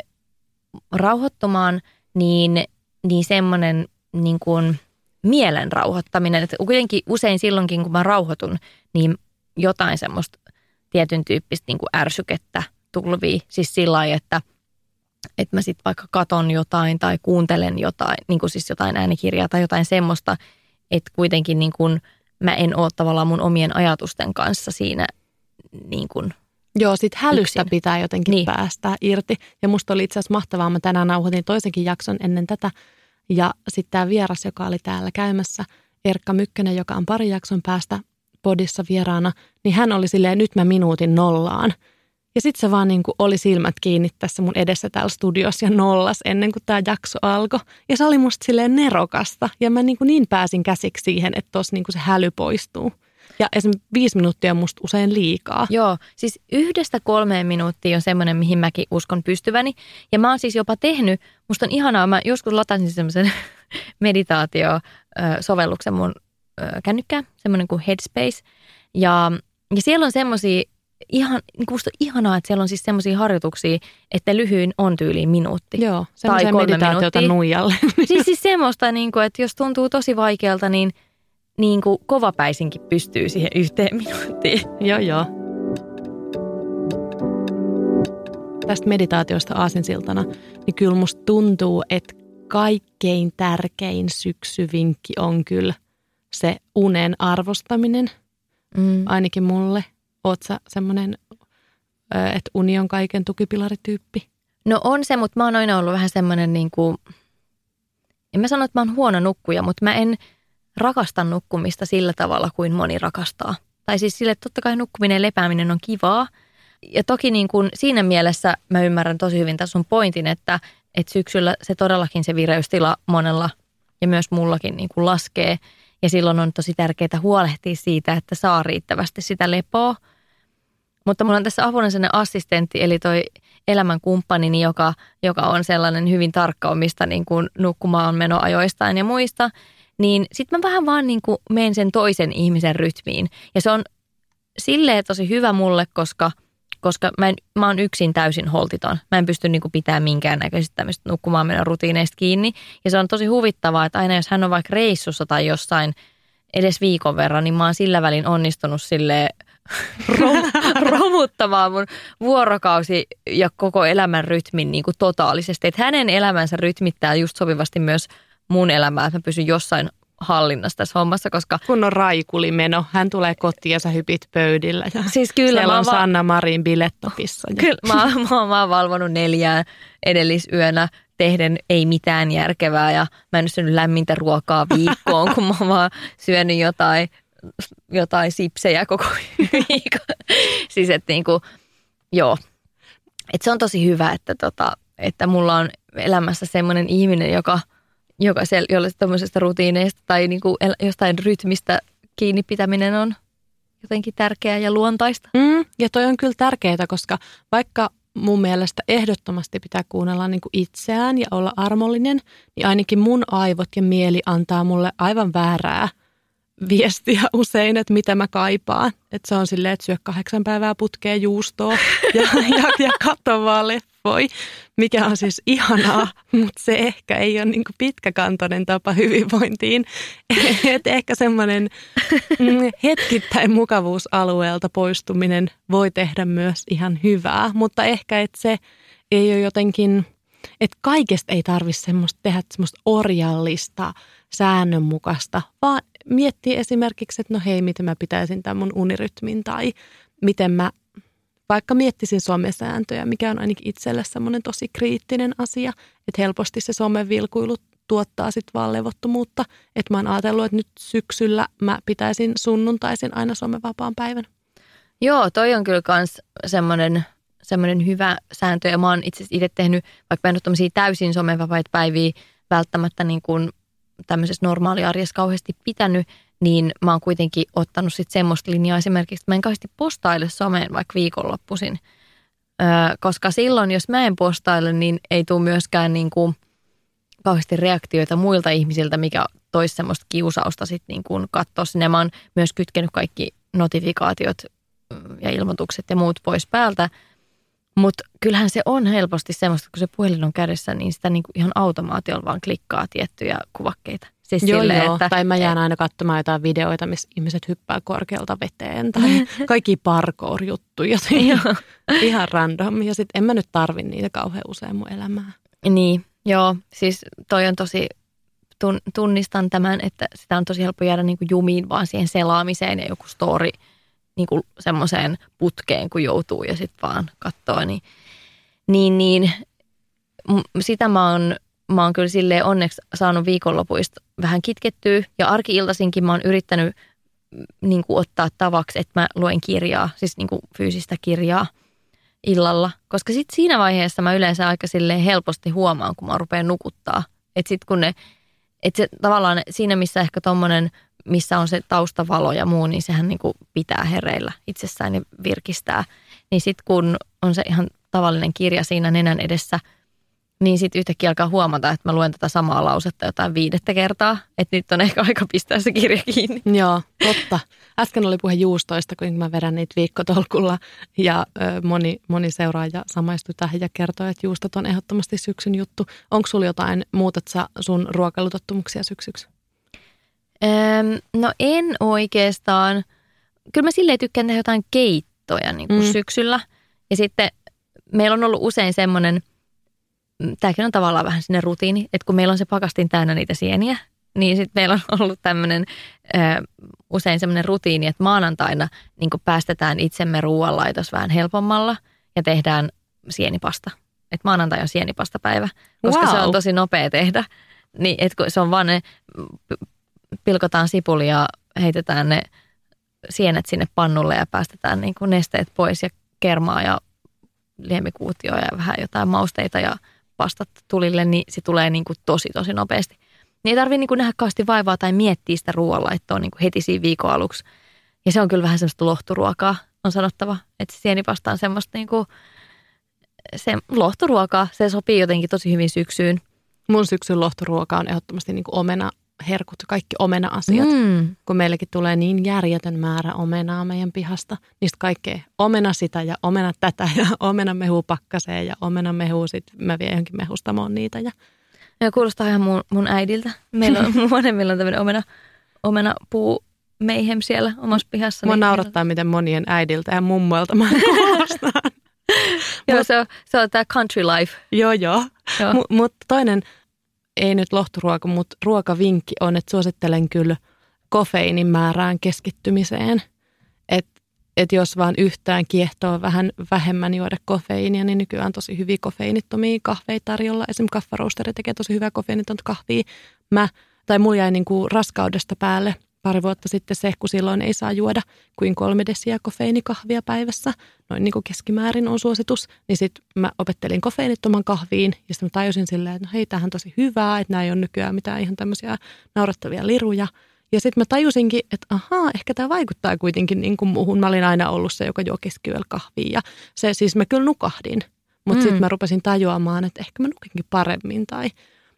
rauhoittumaan, niin, niin semmoinen niin kuin mielen rauhoittaminen. Että kuitenkin usein silloinkin, kun mä rauhoitun, niin jotain semmoista tietyn tyyppistä niin kuin ärsykettä tulvii. Siis sillä lailla, että, että mä sitten vaikka katon jotain tai kuuntelen jotain, niin kuin siis jotain äänikirjaa tai jotain semmoista, että kuitenkin niin kuin mä en ole tavallaan mun omien ajatusten kanssa siinä niin kuin Joo, sit hälystä yksin. pitää jotenkin niin. päästä irti. Ja musta oli itse asiassa mahtavaa, mä tänään nauhoitin toisenkin jakson ennen tätä. Ja sitten tämä vieras, joka oli täällä käymässä, Erkka Mykkönen, joka on pari jakson päästä podissa vieraana, niin hän oli silleen, nyt mä minuutin nollaan. Ja sitten se vaan niin kuin oli silmät kiinni tässä mun edessä täällä studiossa ja nollas ennen kuin tämä jakso alkoi. Ja se oli musta silleen nerokasta ja mä niin, kuin niin pääsin käsiksi siihen, että tuossa niin kuin se häly poistuu. Ja esimerkiksi viisi minuuttia on musta usein liikaa. Joo, siis yhdestä kolmeen minuuttia on semmoinen, mihin mäkin uskon pystyväni. Ja mä oon siis jopa tehnyt, musta on ihanaa, mä joskus latasin semmoisen meditaatio-sovelluksen mun kännykkää, semmoinen kuin Headspace. Ja, ja siellä on semmoisia ihan, niin musta ihanaa, että siellä on siis semmoisia harjoituksia, että lyhyin on tyyliin minuutti. Joo, semmoisia meditaatiota nuijalle. Siis, siis semmoista, niin kuin, että jos tuntuu tosi vaikealta, niin, niin kuin kovapäisinkin pystyy siihen yhteen minuuttiin. Joo, joo. Tästä meditaatiosta aasinsiltana, niin kyllä musta tuntuu, että kaikkein tärkein syksyvinkki on kyllä se unen arvostaminen, mm. ainakin mulle. Oot sä semmoinen, että uni on kaiken tukipilarityyppi? No on se, mutta mä oon aina ollut vähän semmoinen niin kuin, en mä sano, että mä oon huono nukkuja, mutta mä en rakasta nukkumista sillä tavalla kuin moni rakastaa. Tai siis sille, että totta kai nukkuminen ja lepääminen on kivaa. Ja toki niin kuin siinä mielessä mä ymmärrän tosi hyvin tässä sun pointin, että, että syksyllä se todellakin se vireystila monella ja myös mullakin niin kuin laskee – ja silloin on tosi tärkeää huolehtia siitä, että saa riittävästi sitä lepoa. Mutta mulla on tässä apuna sellainen assistentti, eli toi elämän kumppanini, joka, joka on sellainen hyvin tarkka omista niin kuin nukkumaan menoajoistaan ja muista. Niin sitten mä vähän vaan niin kuin menen sen toisen ihmisen rytmiin. Ja se on silleen tosi hyvä mulle, koska – koska mä, en, mä oon yksin täysin holtiton. Mä en pysty niinku pitämään minkäännäköisistä tämmöistä nukkumaan meidän rutiineista kiinni. Ja se on tosi huvittavaa, että aina jos hän on vaikka reissussa tai jossain edes viikon verran, niin mä oon sillä välin onnistunut sille romuttamaan mun vuorokausi ja koko elämän rytmin niin kuin totaalisesti. Että hänen elämänsä rytmittää just sopivasti myös mun elämää, että mä pysyn jossain hallinnassa tässä hommassa, koska... Kun on raikulimeno, hän tulee kotiin ja sä hypit pöydillä ja siis kyllä, siellä on va- Sanna Marin bilettopissa. Ja... Kyllä, mä, mä, mä oon valvonut neljää edellisyönä tehden ei mitään järkevää ja mä en syönyt lämmintä ruokaa viikkoon, kun mä oon vaan syönyt jotain, jotain sipsejä koko viikon. siis että niinku, joo. Et se on tosi hyvä, että, tota, että mulla on elämässä semmoinen ihminen, joka – jokaisella, jolle tämmöisestä rutiineista tai niin kuin jostain rytmistä kiinni pitäminen on jotenkin tärkeää ja luontaista. Mm, ja toi on kyllä tärkeää, koska vaikka mun mielestä ehdottomasti pitää kuunnella niin kuin itseään ja olla armollinen, niin ainakin mun aivot ja mieli antaa mulle aivan väärää viestiä usein, että mitä mä kaipaan. Että se on silleen, että syö kahdeksan päivää putkeen juustoa ja, ja, ja katso vaan voi, mikä on siis ihanaa, mutta se ehkä ei ole niin pitkäkantoinen tapa hyvinvointiin. Et ehkä semmoinen mm, hetkittäin mukavuusalueelta poistuminen voi tehdä myös ihan hyvää, mutta ehkä että se ei ole jotenkin, että kaikesta ei tarvitse semmoista tehdä semmoista orjallista, säännönmukaista, vaan miettiä esimerkiksi, että no hei, miten mä pitäisin tämän mun unirytmin tai miten mä vaikka miettisin somesääntöjä, mikä on ainakin itselle semmoinen tosi kriittinen asia, että helposti se somevilkuilu tuottaa sitten vaan levottomuutta. Että mä oon ajatellut, että nyt syksyllä mä pitäisin sunnuntaisin aina somevapaan päivän. Joo, toi on kyllä kans semmoinen semmoinen hyvä sääntö ja mä oon itse itse tehnyt, vaikka mä en ole täysin somevapaita päiviä välttämättä niin kuin tämmöisessä normaaliarjessa kauheasti pitänyt, niin mä oon kuitenkin ottanut sitten semmoista linjaa esimerkiksi, että mä en kauheasti postaile someen vaikka viikonloppuisin. Öö, koska silloin, jos mä en postaile, niin ei tule myöskään niin kuin kauheasti reaktioita muilta ihmisiltä, mikä toisi semmoista kiusausta sitten niin kuin katsoa sinne. Mä oon myös kytkenyt kaikki notifikaatiot mm, ja ilmoitukset ja muut pois päältä. Mutta kyllähän se on helposti semmoista, kun se puhelin on kädessä, niin sitä niinku ihan automaatiolla vaan klikkaa tiettyjä kuvakkeita. Siis joo, sille, joo. Että, tai mä jään aina katsomaan jotain videoita, missä ihmiset hyppää korkealta veteen tai kaikki parkour-juttuja. ihan random. Ja sitten en mä nyt tarvi niitä kauhean usein mun elämää. Niin, joo. Siis toi on tosi, tunnistan tämän, että sitä on tosi helppo jäädä niinku jumiin vaan siihen selaamiseen ja joku story – niin kuin semmoiseen putkeen, kun joutuu ja sitten vaan katsoo. Niin, niin, niin sitä mä oon, mä oon kyllä silleen onneksi saanut viikonlopuista vähän kitkettyä. Ja arkiiltaisinkin mä oon yrittänyt niin kuin ottaa tavaksi, että mä luen kirjaa, siis niin kuin fyysistä kirjaa illalla. Koska sitten siinä vaiheessa mä yleensä aika silleen helposti huomaan, kun mä rupean nukuttaa. Että sitten kun ne, että se tavallaan siinä missä ehkä tommonen missä on se taustavalo ja muu, niin sehän niin kuin pitää hereillä itsessään ja virkistää. Niin sitten kun on se ihan tavallinen kirja siinä nenän edessä, niin sitten yhtäkkiä alkaa huomata, että mä luen tätä samaa lausetta jotain viidettä kertaa. Että nyt on ehkä aika pistää se kirja kiinni. Joo, totta. Äsken oli puhe juustoista, kun mä vedän niitä viikkotolkulla. Ja ö, moni, moni seuraaja samaistui tähän ja kertoi, että juustot on ehdottomasti syksyn juttu. Onko sulla jotain, muutat sä sun ruokailutottumuksia syksyksi? Öm, no en oikeastaan. Kyllä mä silleen tykkään tehdä jotain keittoja niin kuin mm. syksyllä. Ja sitten meillä on ollut usein semmoinen, mm, tämäkin on tavallaan vähän sinne rutiini, että kun meillä on se pakastin täynnä niitä sieniä, niin sitten meillä on ollut tämmöinen ö, usein semmoinen rutiini, että maanantaina niin päästetään itsemme ruoanlaitos vähän helpommalla ja tehdään sienipasta. Että maanantai on sienipastapäivä, koska wow. se on tosi nopea tehdä. Niin, että se on vaan ne pilkotaan sipulia ja heitetään ne sienet sinne pannulle ja päästetään niin kuin nesteet pois ja kermaa ja liemikuutioa ja vähän jotain mausteita ja pastat tulille, niin se tulee niin kuin tosi tosi nopeasti. Niin ei tarvitse niin nähdä kauheasti vaivaa tai miettiä sitä ruoanlaittoa niin kuin heti siinä viikon aluksi. Ja se on kyllä vähän semmoista lohturuokaa, on sanottava. Että sienipasta on semmoista niin kuin, se lohturuokaa. Se sopii jotenkin tosi hyvin syksyyn. Mun syksyn lohturuoka on ehdottomasti niin kuin omena herkut, kaikki omena-asiat, mm. kun meillekin tulee niin järjetön määrä omenaa meidän pihasta. Niistä kaikkea omena sitä ja omena tätä ja omena mehu pakkaseen ja omena mehu sitten mä vien johonkin mehustamoon niitä. Ja... Ja kuulostaa ihan mun, mun äidiltä. Meillä on, meillä on tämmöinen omena, omena puu meihem siellä omassa pihassa. Mua niin naurattaa, miten monien äidiltä ja mummoilta mä kuulostan. joo, se on, se on tämä country life. Joo, joo. joo. M- mutta toinen ei nyt lohturuoka, mutta ruokavinkki on, että suosittelen kyllä kofeiinin määrään keskittymiseen. Että et jos vaan yhtään kiehtoo vähän vähemmän juoda kofeiinia, niin nykyään tosi hyviä kofeiinittomia kahveita tarjolla. Esimerkiksi kaffaroosteri tekee tosi hyvää kofeiinitonta kahvia. Mä, tai mulla jäi niin kuin raskaudesta päälle pari vuotta sitten se, kun silloin ei saa juoda kuin kolme desiä kofeiinikahvia päivässä, noin niin kuin keskimäärin on suositus, niin sitten mä opettelin kofeiinittoman kahviin ja sitten mä tajusin silleen, että no hei, tämähän on tosi hyvää, että nämä ei ole nykyään mitään ihan tämmöisiä naurattavia liruja. Ja sitten mä tajusinkin, että ahaa, ehkä tämä vaikuttaa kuitenkin niin kuin muuhun. Mä olin aina ollut se, joka juo keskiyöllä kahvia ja se siis mä kyllä nukahdin. Mutta mm. sitten mä rupesin tajuamaan, että ehkä mä nukinkin paremmin tai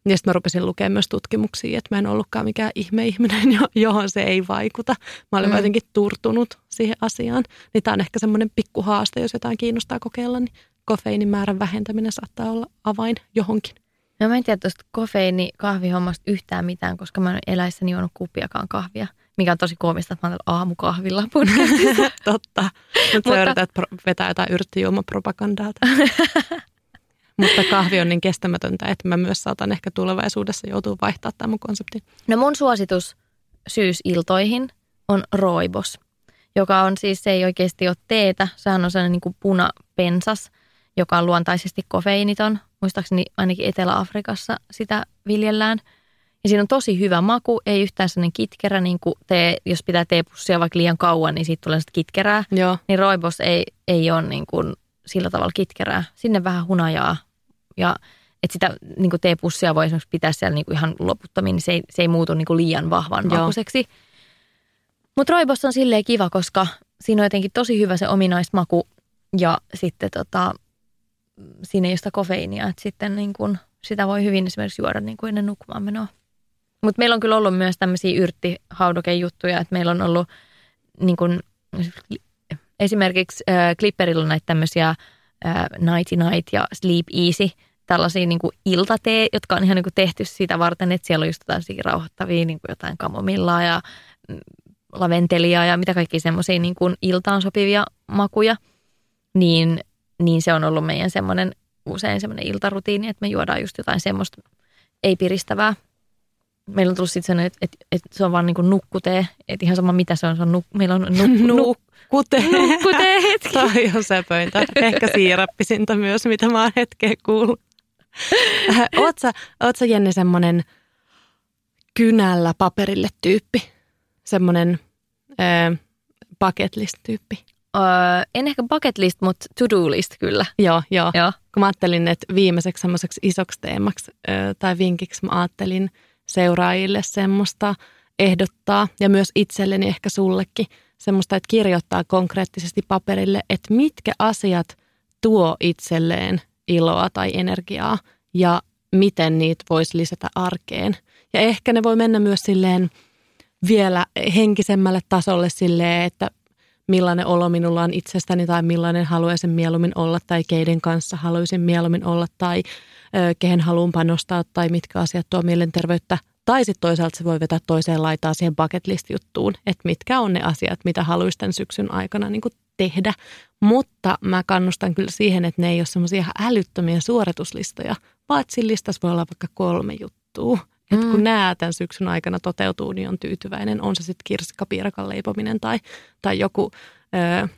ja sitten mä rupesin lukemaan myös tutkimuksia, että mä en ollutkaan mikään ihme-ihminen, johon se ei vaikuta. Mä olen mm. jotenkin turtunut siihen asiaan. Niin tämä on ehkä semmoinen pikkuhaaste, jos jotain kiinnostaa kokeilla, niin kofeiinin määrän vähentäminen saattaa olla avain johonkin. No mä en tiedä tuosta kofeiini kahvihommasta yhtään mitään, koska mä en eläissäni juonut kuppiakaan kahvia. Mikä on tosi koomista, että mä olen aamukahvilla Totta. Mutta sä yrität vetää jotain yrttijuomapropagandaa. Mutta kahvi on niin kestämätöntä, että mä myös saatan ehkä tulevaisuudessa joutua vaihtaa tämän mun konseptin. No mun suositus syysiltoihin on roibos, joka on siis, se ei oikeasti ole teetä. Sehän on sellainen niin kuin punapensas, joka on luontaisesti kofeiiniton. Muistaakseni ainakin Etelä-Afrikassa sitä viljellään. Ja siinä on tosi hyvä maku, ei yhtään sellainen kitkerä, niin kuin tee, jos pitää teepussia vaikka liian kauan, niin siitä tulee sitä kitkerää. Joo. Niin roibos ei, ei ole niin kuin sillä tavalla kitkerää. Sinne vähän hunajaa ja että sitä niin kuin teepussia voi esimerkiksi pitää siellä niin kuin ihan loputtomiin, niin se ei, se ei muutu niin kuin liian vahvan makuiseksi. Mutta roibos on silleen kiva, koska siinä on jotenkin tosi hyvä se ominaismaku ja sitten tota, siinä ei ole sitä kofeiinia, että sitten niin kuin, sitä voi hyvin esimerkiksi juoda niin kuin ennen nukkumaan menoa. Mutta meillä on kyllä ollut myös tämmöisiä yrttihaudokejuttuja, että meillä on ollut niin kuin, esimerkiksi äh, Clipperilla on näitä tämmöisiä äh, Nighty Night ja Sleep Easy, tällaisia niin kuin iltatee, jotka on ihan niin kuin tehty sitä varten, että siellä on just jotain rauhoittavia, niin kuin jotain kamomillaa ja mm, laventelia ja mitä kaikki semmoisia niin kuin iltaan sopivia makuja, niin, niin se on ollut meidän semmoinen usein semmoinen iltarutiini, että me juodaan just jotain semmoista ei-piristävää. Meillä on tullut sitten sellainen, että, että, että se on vaan niin kuin nukkutee, että ihan sama mitä se on, se on nuk, meillä on nuk, nuk, Kute. nukkutee hetki. Toi on sepöintä. Ehkä siirappisinta myös, mitä mä oon hetkeä kuullut. Oot sä, oot sä Jenni semmonen kynällä paperille tyyppi? Semmonen äh, bucket list tyyppi? Öö, en ehkä bucket list, mutta to-do list kyllä. Joo, joo. Joo. Kun mä ajattelin, että viimeiseksi semmoiseksi isoksi teemaksi ö, tai vinkiksi mä ajattelin seuraajille semmoista ehdottaa ja myös itselleni ehkä sullekin semmoista, että kirjoittaa konkreettisesti paperille, että mitkä asiat tuo itselleen iloa tai energiaa ja miten niitä voisi lisätä arkeen. Ja ehkä ne voi mennä myös silleen vielä henkisemmälle tasolle silleen, että millainen olo minulla on itsestäni tai millainen haluaisin mieluummin olla tai keiden kanssa haluaisin mieluummin olla tai ö, kehen haluan panostaa tai mitkä asiat tuo mielenterveyttä. Tai sitten toisaalta se voi vetää toiseen laitaan siihen bucket list juttuun, että mitkä on ne asiat, mitä haluaisin tämän syksyn aikana niin tehdä. Mutta mä kannustan kyllä siihen, että ne ei ole semmoisia ihan älyttömiä suorituslistoja, vaan että siinä listassa voi olla vaikka kolme juttua. Että kun Mm. nämä tämän syksyn aikana toteutuu, niin on tyytyväinen. On se sitten kirsikkapiirakan leipominen tai, tai joku äh,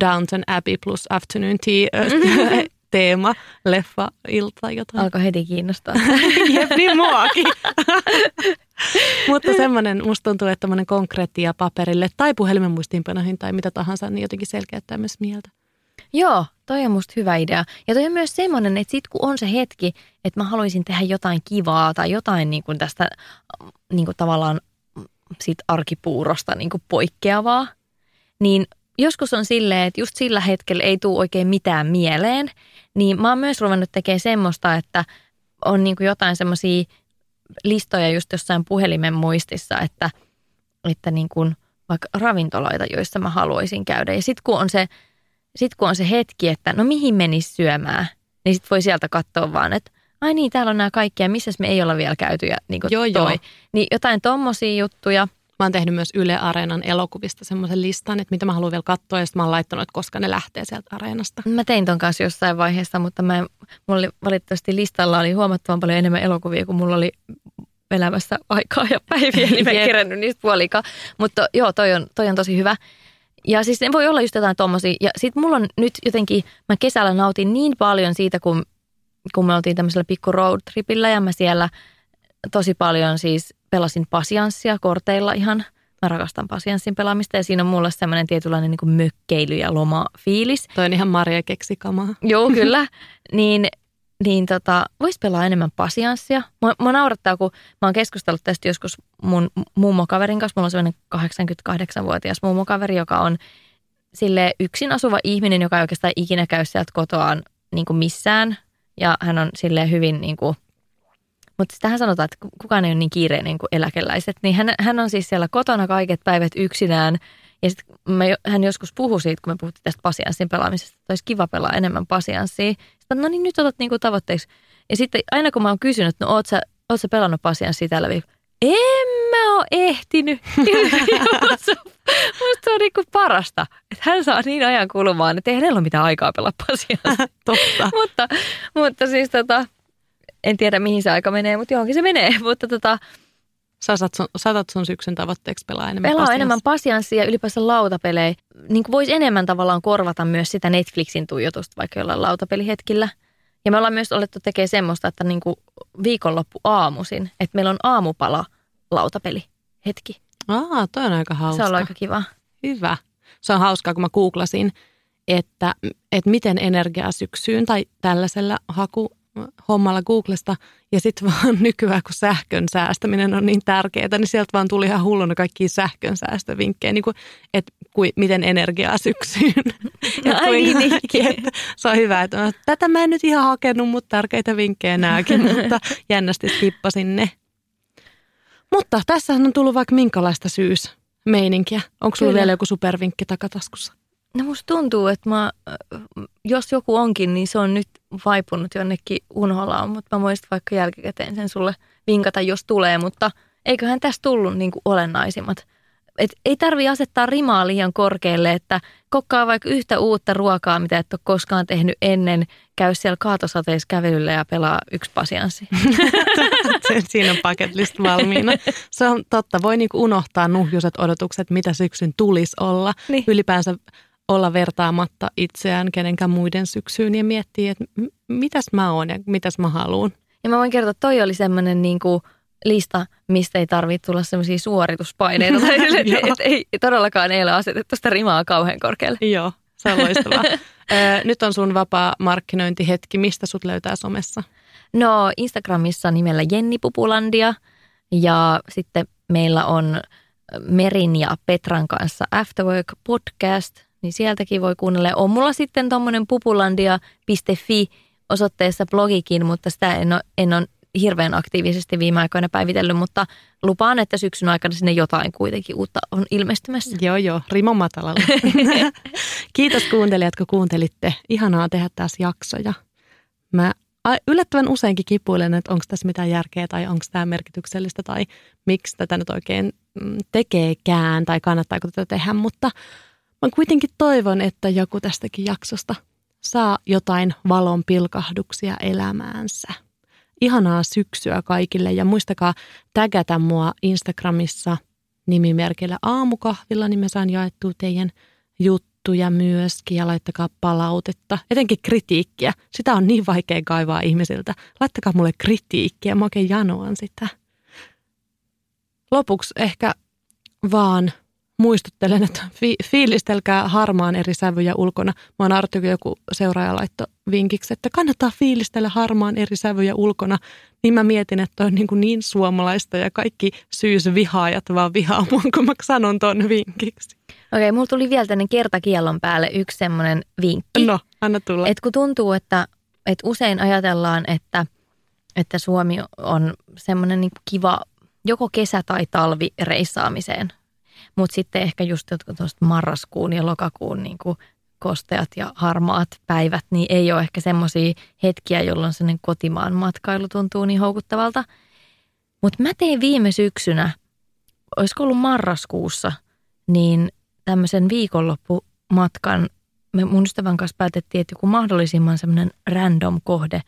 Downton Abbey plus Afternoon Tea äh, teema, leffa, ilta tai jotain. Alkoi heti kiinnostaa. Jep, niin muakin. Mutta semmoinen, musta tuntuu, että tämmöinen konkreettia paperille tai puhelimen muistiinpanoihin tai mitä tahansa, niin jotenkin selkeyttää myös mieltä. Joo, toi on musta hyvä idea. Ja toi on myös semmoinen, että sit kun on se hetki, että mä haluaisin tehdä jotain kivaa tai jotain niin kuin tästä niin kuin tavallaan siitä arkipuurosta niin kuin poikkeavaa, niin joskus on silleen, että just sillä hetkellä ei tule oikein mitään mieleen, niin mä oon myös ruvennut tekemään semmoista, että on niin kuin jotain semmoisia listoja just jossain puhelimen muistissa, että, että niin kuin vaikka ravintoloita, joissa mä haluaisin käydä. Ja sitten kun on se sitten kun on se hetki, että no mihin menisi syömään, niin sitten voi sieltä katsoa vaan, että ai niin, täällä on nämä kaikki ja missä me ei olla vielä käyty ja niin kuin Joo, toi. joo. Niin jotain tommosia juttuja. Mä oon tehnyt myös Yle Areenan elokuvista semmoisen listan, että mitä mä haluan vielä katsoa ja sitten mä oon laittanut, että koska ne lähtee sieltä areenasta. Mä tein ton kanssa jossain vaiheessa, mutta mä, en- mulla oli valitettavasti listalla oli huomattavan paljon enemmän elokuvia kuin mulla oli elämässä aikaa ja päiviä, niin mä en kerännyt niistä puolikaan. Mutta joo, toi on, toi on tosi hyvä. Ja siis ne voi olla just jotain tommosia. Ja sit mulla on nyt jotenkin, mä kesällä nautin niin paljon siitä, kun, kun me oltiin tämmöisellä pikku road tripillä ja mä siellä tosi paljon siis pelasin pasianssia korteilla ihan. Mä rakastan pasianssin pelaamista ja siinä on mulla semmoinen tietynlainen niin mökkeily ja lomafiilis. Toi on ihan Maria keksikamaa. Joo, kyllä. niin niin tota, voisi pelaa enemmän pasianssia. Mua, mua naurattaa, kun mä oon keskustellut tästä joskus mun mummokaverin kanssa. Mulla on sellainen 88-vuotias mummokaveri, joka on sille yksin asuva ihminen, joka ei oikeastaan ikinä käy sieltä kotoaan niin kuin missään. Ja hän on sille hyvin niin kuin, mutta sitähän sanotaan, että kukaan ei ole niin kiireinen kuin eläkeläiset. Niin hän, hän on siis siellä kotona kaiket päivät yksinään. Ja sitten hän joskus puhui siitä, kun me puhuttiin tästä pasianssin pelaamisesta, että olisi kiva pelaa enemmän pasianssia. Sitten no niin, nyt otat niinku tavoitteeksi. Ja sitten aina kun mä oon kysynyt, että no oot sä, oot sä pelannut pasianssia tällä viikolla? En mä oo ehtinyt. musta se on niinku parasta, että hän saa niin ajan kulumaan, että ei hänellä ole mitään aikaa pelaa pasianssia. Totta. mutta, mutta siis tota, en tiedä mihin se aika menee, mutta johonkin se menee. Mutta tota, Saatat sun, saatat sun syksyn tavoitteeksi pelaa enemmän pelaa pasianssia. enemmän pasianssia ja ylipäänsä lautapelejä. Niin voisi enemmän tavallaan korvata myös sitä Netflixin tuijotusta vaikka jollain lautapelihetkillä. Ja me ollaan myös olettu tekemään semmoista, että niin kuin viikonloppu aamuisin, että meillä on aamupala lautapeli hetki. Aa, toi on aika hauska. Se on aika kiva. Hyvä. Se on hauskaa, kun mä googlasin, että, että miten energiaa syksyyn tai tällaisella haku hommalla Googlesta ja sitten vaan nykyään, kun sähkön säästäminen on niin tärkeää, niin sieltä vaan tuli ihan hulluna kaikkia sähkön säästövinkkejä, niin kuin, että kui, miten energiaa syksyyn. No, ai niin, niin. että se on hyvä, että no, tätä mä en nyt ihan hakenut, mutta tärkeitä vinkkejä nääkin, mutta jännästi skippasin ne. Mutta tässä on tullut vaikka minkälaista syysmeininkiä. Onko sulla Kyllä. vielä joku supervinkki takataskussa? No musta tuntuu, että mä, jos joku onkin, niin se on nyt vaipunut jonnekin unholaan, mutta mä voisin vaikka jälkikäteen sen sulle vinkata, jos tulee, mutta eiköhän tässä tullut niin kuin olennaisimmat. Et ei tarvi asettaa rimaa liian korkealle, että kokkaa vaikka yhtä uutta ruokaa, mitä et ole koskaan tehnyt ennen, käy siellä kaatosateissa kävelyllä ja pelaa yksi pasianssi. Siinä on bucket list valmiina. Se on totta. Voi niinku unohtaa nuhjuiset odotukset, mitä syksyn tulisi olla. Niin. Ylipäänsä olla vertaamatta itseään kenenkään muiden syksyyn ja miettiä, että mitäs mä oon ja mitäs mä haluan. Ja mä voin kertoa, että toi oli semmoinen niin kuin lista, mistä ei tarvitse tulla semmoisia suorituspaineita. Tai sille, et, et, ei, todellakaan ei ole asetettu sitä rimaa kauhean korkealle. Joo, se on loistavaa. Nyt on sun vapaa markkinointihetki. Mistä sut löytää somessa? No Instagramissa nimellä Jenni Pupulandia ja sitten meillä on Merin ja Petran kanssa Afterwork podcast, niin sieltäkin voi kuunnella. On mulla sitten tuommoinen pupulandia.fi osoitteessa blogikin, mutta sitä en ole, en ole hirveän aktiivisesti viime aikoina päivitellyt, mutta lupaan, että syksyn aikana sinne jotain kuitenkin uutta on ilmestymässä. Joo, joo, rimo matalalla. Kiitos kuuntelijat, kun kuuntelitte. Ihanaa tehdä taas jaksoja. Mä yllättävän useinkin kipuilen, että onko tässä mitään järkeä tai onko tämä merkityksellistä tai miksi tätä nyt oikein mm, tekeekään tai kannattaako tätä tehdä, mutta mä kuitenkin toivon, että joku tästäkin jaksosta saa jotain valon pilkahduksia elämäänsä. Ihanaa syksyä kaikille ja muistakaa tägätä mua Instagramissa nimimerkillä aamukahvilla, niin mä saan jaettua teidän juttuja myöskin ja laittakaa palautetta, etenkin kritiikkiä. Sitä on niin vaikea kaivaa ihmisiltä. Laittakaa mulle kritiikkiä, mä oikein janoan sitä. Lopuksi ehkä vaan muistuttelen, että fi- fiilistelkää harmaan eri sävyjä ulkona. Mä oon kun joku seuraaja laitto vinkiksi, että kannattaa fiilistellä harmaan eri sävyjä ulkona. Niin mä mietin, että on niin, kuin niin suomalaista ja kaikki syysvihaajat vaan vihaa mua, kun mä sanon ton vinkiksi. Okei, mulla tuli vielä tänne kertakiellon päälle yksi semmoinen vinkki. No, anna tulla. Et kun tuntuu, että, että usein ajatellaan, että, että Suomi on semmoinen niin kiva joko kesä- tai talvireissaamiseen. Mutta sitten ehkä just jotkut marraskuun ja lokakuun niin kuin kosteat ja harmaat päivät, niin ei ole ehkä semmoisia hetkiä, jolloin sellainen kotimaan matkailu tuntuu niin houkuttavalta. Mutta mä tein viime syksynä, olisiko ollut marraskuussa, niin tämmöisen viikonloppumatkan me mun ystävän kanssa päätettiin, että joku mahdollisimman semmoinen random kohde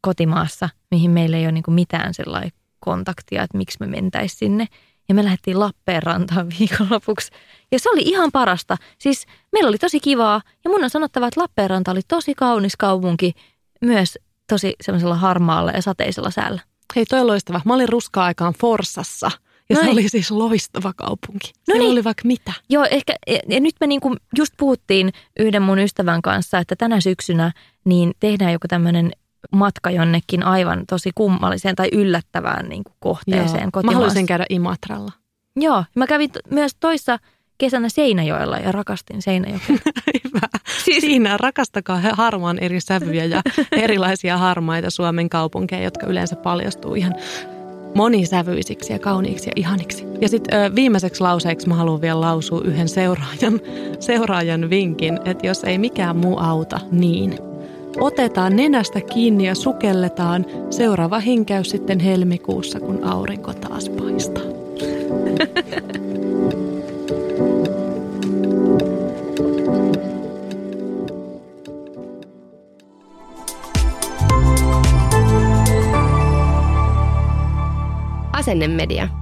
kotimaassa, mihin meillä ei ole niin mitään sellainen kontaktia, että miksi me mentäisiin sinne. Ja me lähdettiin Lappeenrantaan viikonlopuksi. Ja se oli ihan parasta. Siis meillä oli tosi kivaa. Ja mun on sanottava, että Lappeenranta oli tosi kaunis kaupunki. Myös tosi semmoisella harmaalla ja sateisella säällä. Hei, toi on loistava. Mä olin ruska-aikaan Forsassa. Ja se Noin. oli siis loistava kaupunki. No niin. oli vaikka mitä. Joo, ehkä, ja- ja nyt me niinku just puhuttiin yhden mun ystävän kanssa, että tänä syksynä niin tehdään joku tämmöinen matka jonnekin aivan tosi kummalliseen tai yllättävään niinku kohteeseen Mä kotimaassa. haluaisin käydä Imatralla. Joo, mä kävin t- myös toissa kesänä Seinäjoella ja rakastin Seinäjokea. Hyvä. Siis- Siinä rakastakaa harmaan eri sävyjä ja erilaisia harmaita Suomen kaupunkeja, jotka yleensä paljastuu ihan monisävyisiksi ja kauniiksi ja ihaniksi. Ja sitten viimeiseksi lauseeksi mä haluan vielä lausua yhden seuraajan, seuraajan vinkin, että jos ei mikään muu auta, niin otetaan nenästä kiinni ja sukelletaan seuraava hinkäys sitten helmikuussa, kun aurinko taas paistaa. Asennemedia.